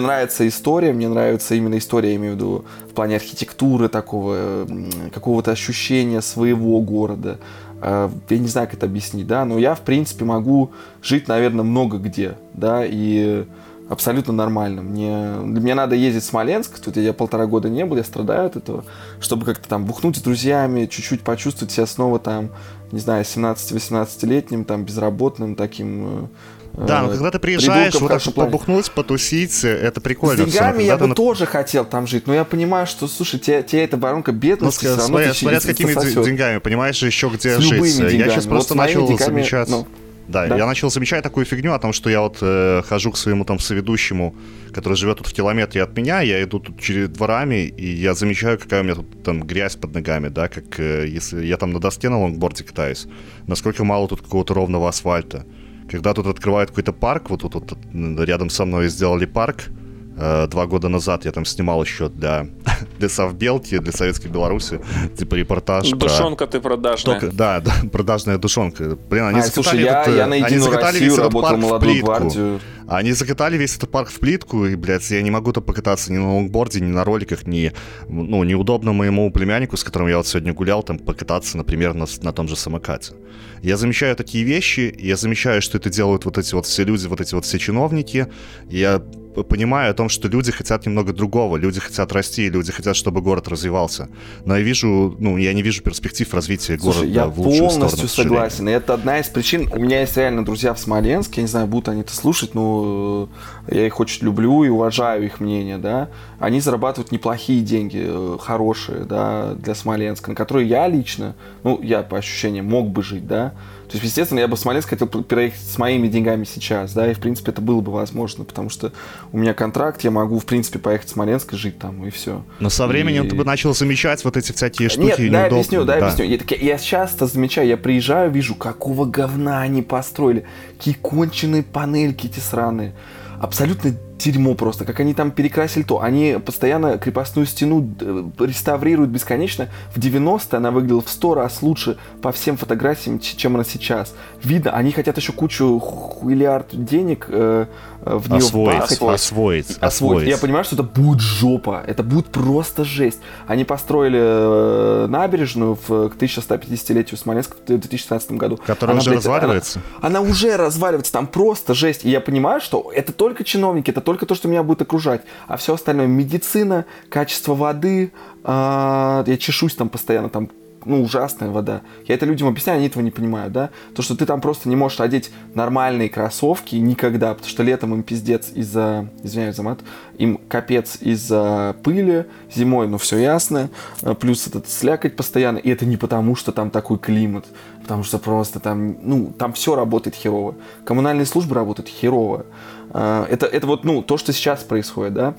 нравится история, мне нравится именно история, я имею в виду, в плане архитектуры такого, какого-то ощущения своего города. Э, Я не знаю, как это объяснить, да, но я, в принципе, могу жить, наверное, много где, да, и абсолютно нормально. Мне, мне надо ездить в Смоленск, тут я полтора года не был, я страдаю от этого, чтобы как-то там бухнуть с друзьями, чуть-чуть почувствовать себя снова там, не знаю, 17-18-летним, там, безработным таким. Да, но когда ты приезжаешь, вот так побухнуть, потусить, это С прикольно. но деньгами я бы на- тоже хотел там жить, но я понимаю, что, слушай, тебе, тебе эта воронка Ну, бедности все ска- равно смотря, с какими деньгами, понимаешь, еще где С жить. Я сейчас Вот просто с начал деньгами, замечать... ну, Да, Да. я начал замечать такую фигню о том, что я вот э, хожу к своему там соведущему, который живет тут в километре от меня, я иду тут через дворами, и я замечаю, какая у меня тут там грязь под ногами, да, как э, если я там на доске на лонгборде катаюсь, насколько мало тут какого-то ровного асфальта. Когда тут открывают какой-то парк, вот тут вот, рядом со мной сделали парк, два года назад я там снимал еще для, *laughs* для Совбелки, для Советской Беларуси, типа репортаж про... Душонка ты продажная. Только, да, да, *laughs* продажная душонка. Блин, они А, закатали слушай, я, этот, э, я на они закатали Россию весь этот парк в плитку. гвардию. Они закатали весь этот парк в плитку, и, блядь, я не могу там покататься ни на лонгборде, ни на роликах, ни, ну, неудобно моему племяннику, с которым я вот сегодня гулял, там покататься, например, на, на том же самокате. Я замечаю такие вещи, я замечаю, что это делают вот эти вот все люди, вот эти вот все чиновники, я понимаю о том, что люди хотят немного другого, люди хотят расти, люди хотят, чтобы город развивался. Но я вижу, ну, я не вижу перспектив развития Слушай, города я в лучшую полностью сторону. согласен. И это одна из причин. У меня есть реально друзья в Смоленске, я не знаю, будут они это слушать, но э, я их очень люблю и уважаю их мнение, да. Они зарабатывают неплохие деньги, э, хорошие, да, для Смоленска, на которые я лично, ну, я по ощущениям мог бы жить, да. То есть, естественно, я бы в Смоленск хотел переехать с моими деньгами сейчас, да, и, в принципе, это было бы возможно, потому что у меня контракт, я могу, в принципе, поехать в Смоленск и жить там, и все. Но со временем И- ты бы начал замечать вот эти всякие штуки Нет, неудобные. объясню, да. объясню. Я, так- я часто замечаю, я приезжаю, вижу, какого говна они построили. Какие конченые панельки эти сраные. Абсолютно дерьмо просто. Как они там перекрасили то. Они постоянно крепостную стену э, реставрируют бесконечно. В 90-е она выглядела в 100 раз лучше по всем фотографиям, чем она сейчас. Видно, они хотят еще кучу хуйлиард денег э, э, в нее Освоить, освоить, освоить. освоить. Я понимаю, что это будет жопа. Это будет просто жесть. Они построили э, набережную в, к 1150-летию Смоленска в 2016 году. Которая уже блядь, разваливается? Она, она уже разваливается. Там просто жесть. И я понимаю, что это только чиновники, это только то, что меня будет окружать. А все остальное медицина, качество воды. а, я чешусь там постоянно, там ну, ужасная вода. Я это людям объясняю, они этого не понимают, да? То, что ты там просто не можешь одеть нормальные кроссовки никогда, потому что летом им пиздец из-за, извиняюсь за мат, им капец из-за пыли, зимой, ну, все ясно, А, плюс этот слякоть постоянно, и это не потому, что там такой климат, потому что просто там, ну, там все работает херово. Коммунальные службы работают херово. А, Это, это вот, ну, то, что сейчас происходит, да?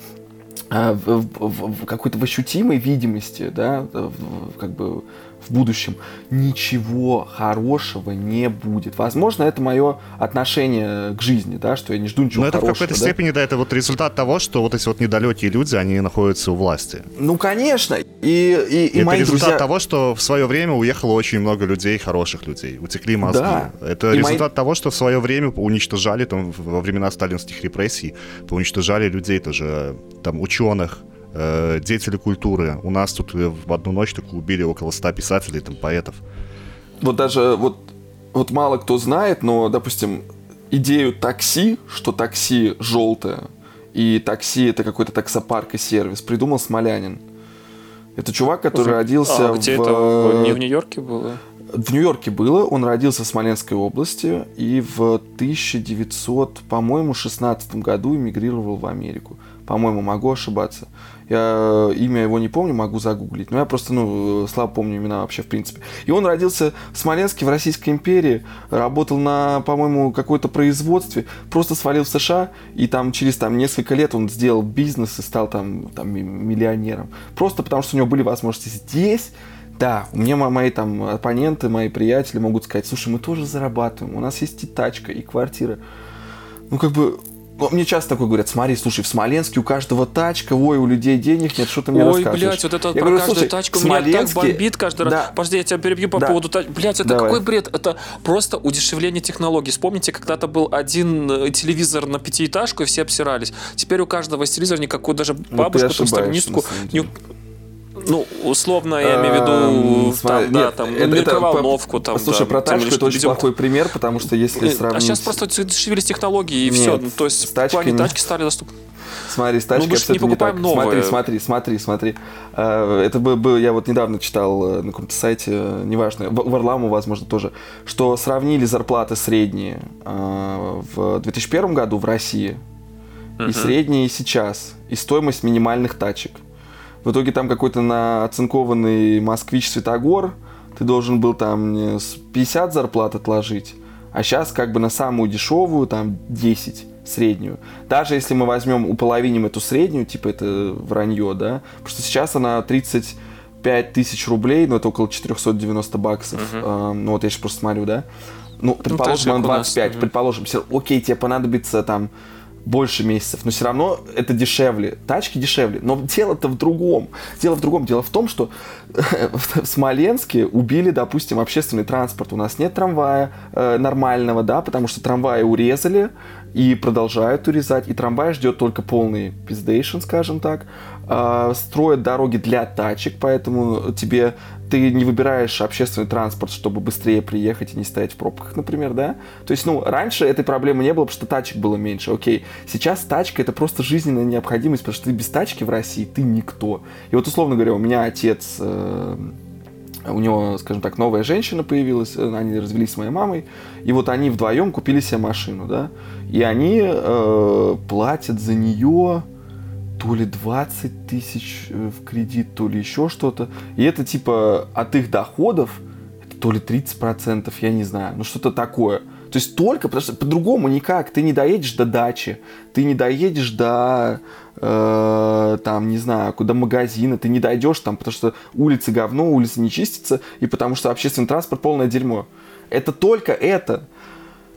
а, в, в- в какой-то в ощутимой видимости, да, в- как бы в будущем, ничего хорошего не будет. Возможно, это мое отношение к жизни, да, что я не жду ничего Но это в хорошего. какой-то да. степени, да, это вот результат того, что вот эти вот недалекие люди, они находятся у власти. Ну, конечно. И, и, и это мои результат друзья... того, что в свое время уехало очень много людей, хороших людей, утекли мозги. Да. Это И результат мои- того, что в свое время уничтожали, там, во времена сталинских репрессий, уничтожали людей тоже, там, ученых, э, деятелей культуры. У нас тут э, в одну ночь только убили около 100 писателей, там, поэтов. вот даже вот, вот мало кто знает, но, допустим, идею такси, что такси желтое, и такси это какой-то таксопарк и сервис, придумал Смолянин. Это чувак, который родился А, где в... это? В- Не в Нью-Йорке было? В Нью-Йорке было, он родился в Смоленской области и в 1900, по-моему, 16 году эмигрировал в Америку. По-моему, могу ошибаться. Я имя его не помню, могу загуглить. Но я просто, ну, слабо помню имена вообще, в принципе. И он родился в Смоленске, в Российской империи, работал на, по-моему, какой-то производстве, просто свалил в США, и там через там, несколько лет он сделал бизнес и стал там, там ми- миллионером. Просто потому, что у него были возможности здесь да, у меня мо- мои там оппоненты, мои приятели могут сказать, слушай, мы тоже зарабатываем, у нас есть и тачка, и квартира. Ну, как бы, ну, мне часто такое говорят, смотри, слушай, в Смоленске у каждого тачка, ой, у людей денег нет, что ты мне Ой, рассказываешь? блядь, вот это Я про говорю, каждую «Слушай, тачку в меня так Смоленске- бомбит каждый раз. Да. Подожди, я тебя перебью по Да. поводу тачки. Блядь, это Давай. какой бред? Это просто удешевление технологий. Вспомните, когда-то был один э, телевизор на пятиэтажку, и все обсирались. Теперь у каждого есть телевизор, никакую даже бабушку, там, ошибаешься, сталинистку. Ну, условно, я имею в виду, Эм, там, да, там, микроволновку, по- там, Слушай, про тачку это очень идем- плохой пример, потому что если Э, сравнить... А сейчас просто дешевились технологии, и все. Ну, то есть в плане не- тачки стали доступны. Смотри, с тачкой мы ж не абсолютно покупаем так. новое. Смотри, смотри, смотри, смотри. Э, Это бы, бы- я вот недавно читал э, на каком-то сайте, неважно, Варламу, возможно, тоже, что сравнили зарплаты средние в 2001 году в России и средние сейчас, и стоимость минимальных тачек. В итоге там какой-то на оцинкованный москвич Светогор ты должен был там не, с 50 зарплат отложить, а сейчас как бы на самую дешевую там 10 среднюю. Даже если мы возьмем, уполовиним эту среднюю, типа это вранье, да, потому что сейчас она 35 тысяч рублей, ну это около 490 баксов, Э, ну вот я сейчас просто смотрю, да, ну, предположим, как она у нас, 25, мгм. предположим, всё- окей, тебе понадобится там больше месяцев, но все равно это дешевле. Тачки дешевле. Но дело-то в другом. Дело в другом. Дело в том, что в Смоленске убили, допустим, общественный транспорт. У нас нет трамвая э, нормального, да, потому что трамваи урезали и продолжают урезать. И трамвай ждет только полный пиздейшн, скажем так. А, строят дороги для тачек, поэтому тебе ты не выбираешь общественный транспорт, чтобы быстрее приехать и не стоять в пробках, например, да? То есть, ну, раньше этой проблемы не было, потому что тачек было меньше, окей. Сейчас тачка это просто жизненная необходимость, потому что ты без тачки в России, ты никто. И вот, условно говоря, у меня отец, э, у него, скажем так, новая женщина появилась, э, они развелись с моей мамой, и вот они вдвоем купили себе машину, да, и они э, платят за нее то ли 20 тысяч э, в кредит, то ли еще что-то. И это типа от их доходов, это то ли 30%, я не знаю, ну что-то такое. То есть только, потому что по-другому никак. Ты не доедешь до дачи, ты не доедешь до, э, там, не знаю, куда магазина, ты не дойдешь там, потому что улицы говно, улицы не чистятся, и потому что общественный транспорт полное дерьмо. Это только это.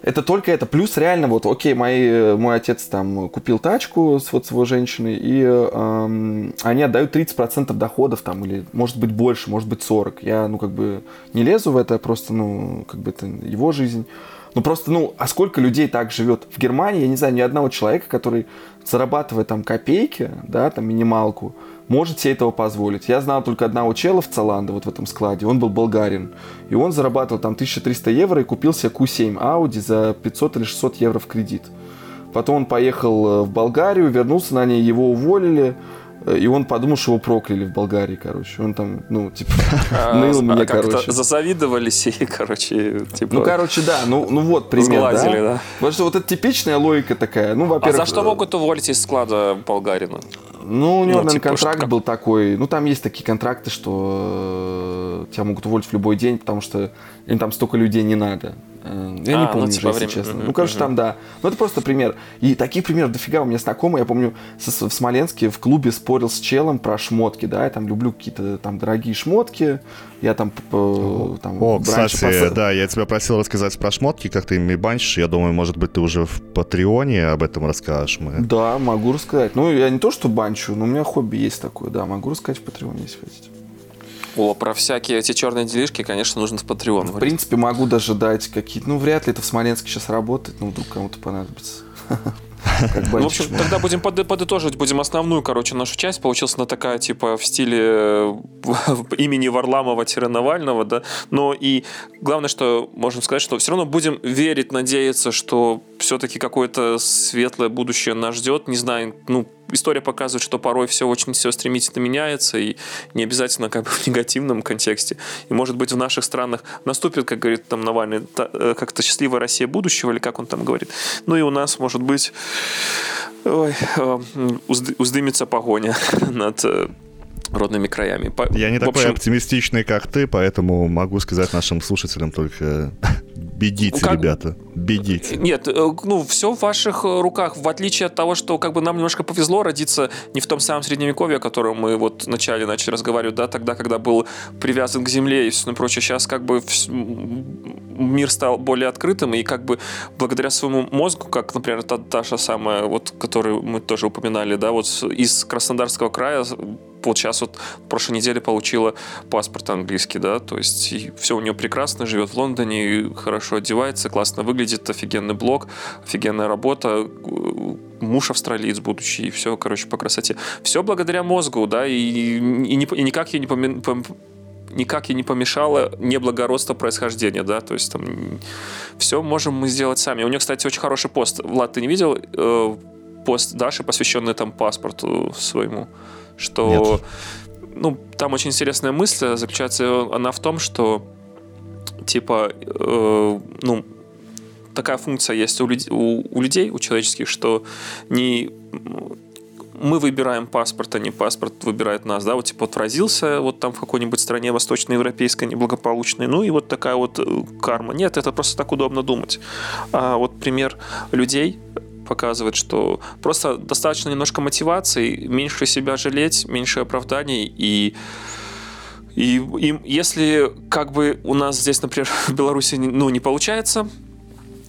Это только это. Плюс реально вот, окей, мои, мой отец там купил тачку с вот с его женщиной, и эм, они отдают 30% доходов там, или может быть больше, может быть 40. Я, ну, как бы не лезу в это, просто, ну, как бы это его жизнь. Ну, просто, ну, а сколько людей так живет? В Германии, я не знаю, ни одного человека, который зарабатывает там копейки, да, там минималку, может себе этого позволить. Я знал только одного чела в Цаландо, вот в этом складе, он был болгарин. И он зарабатывал там 1300 евро и купил себе Q7 Audi за 500 или 600 евро в кредит. Потом он поехал э, в Болгарию, вернулся на ней, его уволили. Э, и он подумал, что его прокляли в Болгарии, короче. Он там, ну, типа, *laughs* ныл меня, а короче. Зазавидовались и, короче, типа... Ну, короче, да, ну, ну вот пример, да? да. Потому что вот это типичная логика такая. Ну, во-первых... А за что могут уволить из склада болгарина? Ну, у него, ну, наверное, типа, контракт был такой. Ну, там есть такие контракты, что э, тебя могут уволить в любой день, потому что им там столько людей не надо. Э, я а, не помню, ну, типа уже, время... если честно. Mm-hmm. Ну, короче, mm-hmm. там, да. Ну, это просто пример. И таких примеров дофига у меня знакомые. Я помню, в Смоленске в клубе спорил с челом про шмотки, да, я там люблю какие-то там дорогие шмотки. Я там, там О, кстати, пос... да, я тебя просил рассказать про шмотки, как ты ими банчишь. Я думаю, может быть, ты уже в Патреоне об этом расскажешь. Мы. Да, могу рассказать. Ну, я не то, что банчу, но у меня хобби есть такое, да, могу рассказать в Патреоне, если хотите. О, про всякие эти черные делишки, конечно, нужно в Patreon. В принципе, могу даже дать какие-то... Ну, вряд ли это в Смоленске сейчас работает, но вдруг кому-то понадобится. *laughs* Ну, в общем, тогда будем подытоживать, будем основную, короче, нашу часть. Получилась она такая, типа, в стиле э, *laughs* имени Варламова-Навального, да. Но и главное, что можем сказать, что все равно будем верить, надеяться, что все-таки какое-то светлое будущее нас ждет. Не знаю, ну, история показывает, что порой все очень все стремительно меняется, и не обязательно как бы *laughs* в негативном контексте. И, может быть, в наших странах наступит, как говорит там Навальный, э, как-то счастливая Россия будущего, или как он там говорит. Ну и у нас, может быть, ой, э, уздымется погоня *laughs* над э, родными краями. Я не такой общем... оптимистичный, как ты, поэтому могу сказать нашим слушателям только Бедите, как... ребята, бедите. Нет, э, ну, все в ваших э, руках, в отличие от того, что как бы нам немножко повезло родиться не в том самом средневековье, о котором мы вот вначале начали разговаривать, да, тогда, когда был привязан к земле и все прочее. Сейчас как бы мир стал более открытым, и как бы благодаря своему мозгу, как, например, та, та же самая, вот, которую мы тоже упоминали, да, вот из Краснодарского края вот сейчас вот в прошлой неделе получила паспорт английский, да, то есть все у нее прекрасно, живет в Лондоне, хорошо одевается, классно выглядит, офигенный блог, офигенная работа, муж австралиец будущий, и все, короче, по красоте. Все благодаря мозгу, да, и, и, не, и никак я не помню никак ей не помешало неблагородство происхождения, да, то есть там все можем мы сделать сами. У нее, кстати, очень хороший пост. Влад, ты не видел э, пост Даши, посвященный там паспорту своему? Что Нет. ну там очень интересная мысль заключается она в том, что типа э, ну такая функция есть у, люд... у, у людей, у человеческих, что не мы выбираем паспорт, а не паспорт выбирает нас, да, вот типа вот родился вот там в какой-нибудь стране восточноевропейской неблагополучной, ну и вот такая вот э, карма. Нет, это просто так удобно думать. А вот пример людей, показывает, что просто достаточно немножко мотивации, меньше себя жалеть, меньше оправданий и и, и если как бы у нас здесь, например, *laughs* в Беларуси ну, не получается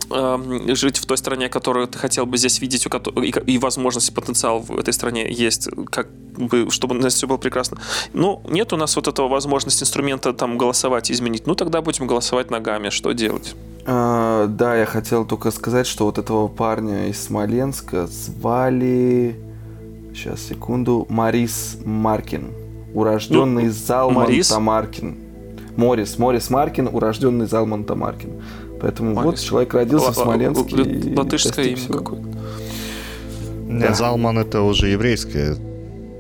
э, жить в той стране, которую ты хотел бы здесь видеть, у которой, и, и возможности, потенциал в этой стране есть, как бы, чтобы у нас все было прекрасно. Ну, нет у нас вот этого возможности инструмента там голосовать, изменить. Ну, тогда будем голосовать ногами. Что делать? А, да, я хотел только сказать, что вот этого парня из Смоленска звали... Сейчас, секунду. Марис Маркин. Урожденный ну, Залман Марис? Тамаркин. Морис. Морис Маркин, урожденный Залман Тамаркин. Поэтому Морис. вот человек родился в Смоленске. Латышское имя какое-то. Нет, Залман это уже еврейское.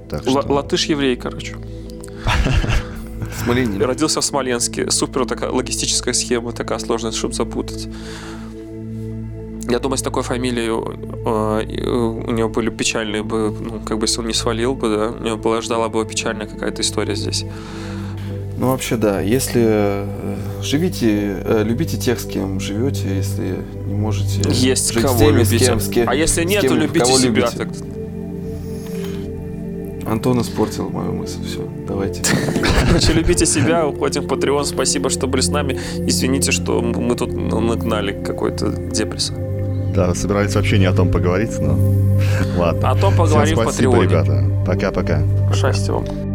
Так что... Латыш-еврей, короче. *laughs* Смоленин. Родился в Смоленске. Супер такая логистическая схема, такая сложная, чтобы запутать. Я думаю, с такой фамилией э, у него были печальные бы, ну, как бы если он не свалил бы, да, у него была, ждала бы печальная какая-то история здесь. Ну, вообще, да. Если э, живите, э, любите тех, с кем живете, если не можете Есть жить кого с теми, любите. с кем, с кем, а если нет, то любите кого себя. Любите. Так... Антон испортил мою мысль. Все, давайте. Короче, любите себя, уходим в Patreon. Спасибо, что были с нами. Извините, что мы тут нагнали какой-то депресс. Да, собирались вообще не о том поговорить, но *laughs* ладно. О том поговорим Всем спасибо, в Патреоне. ребята. Пока-пока. Счастья вам.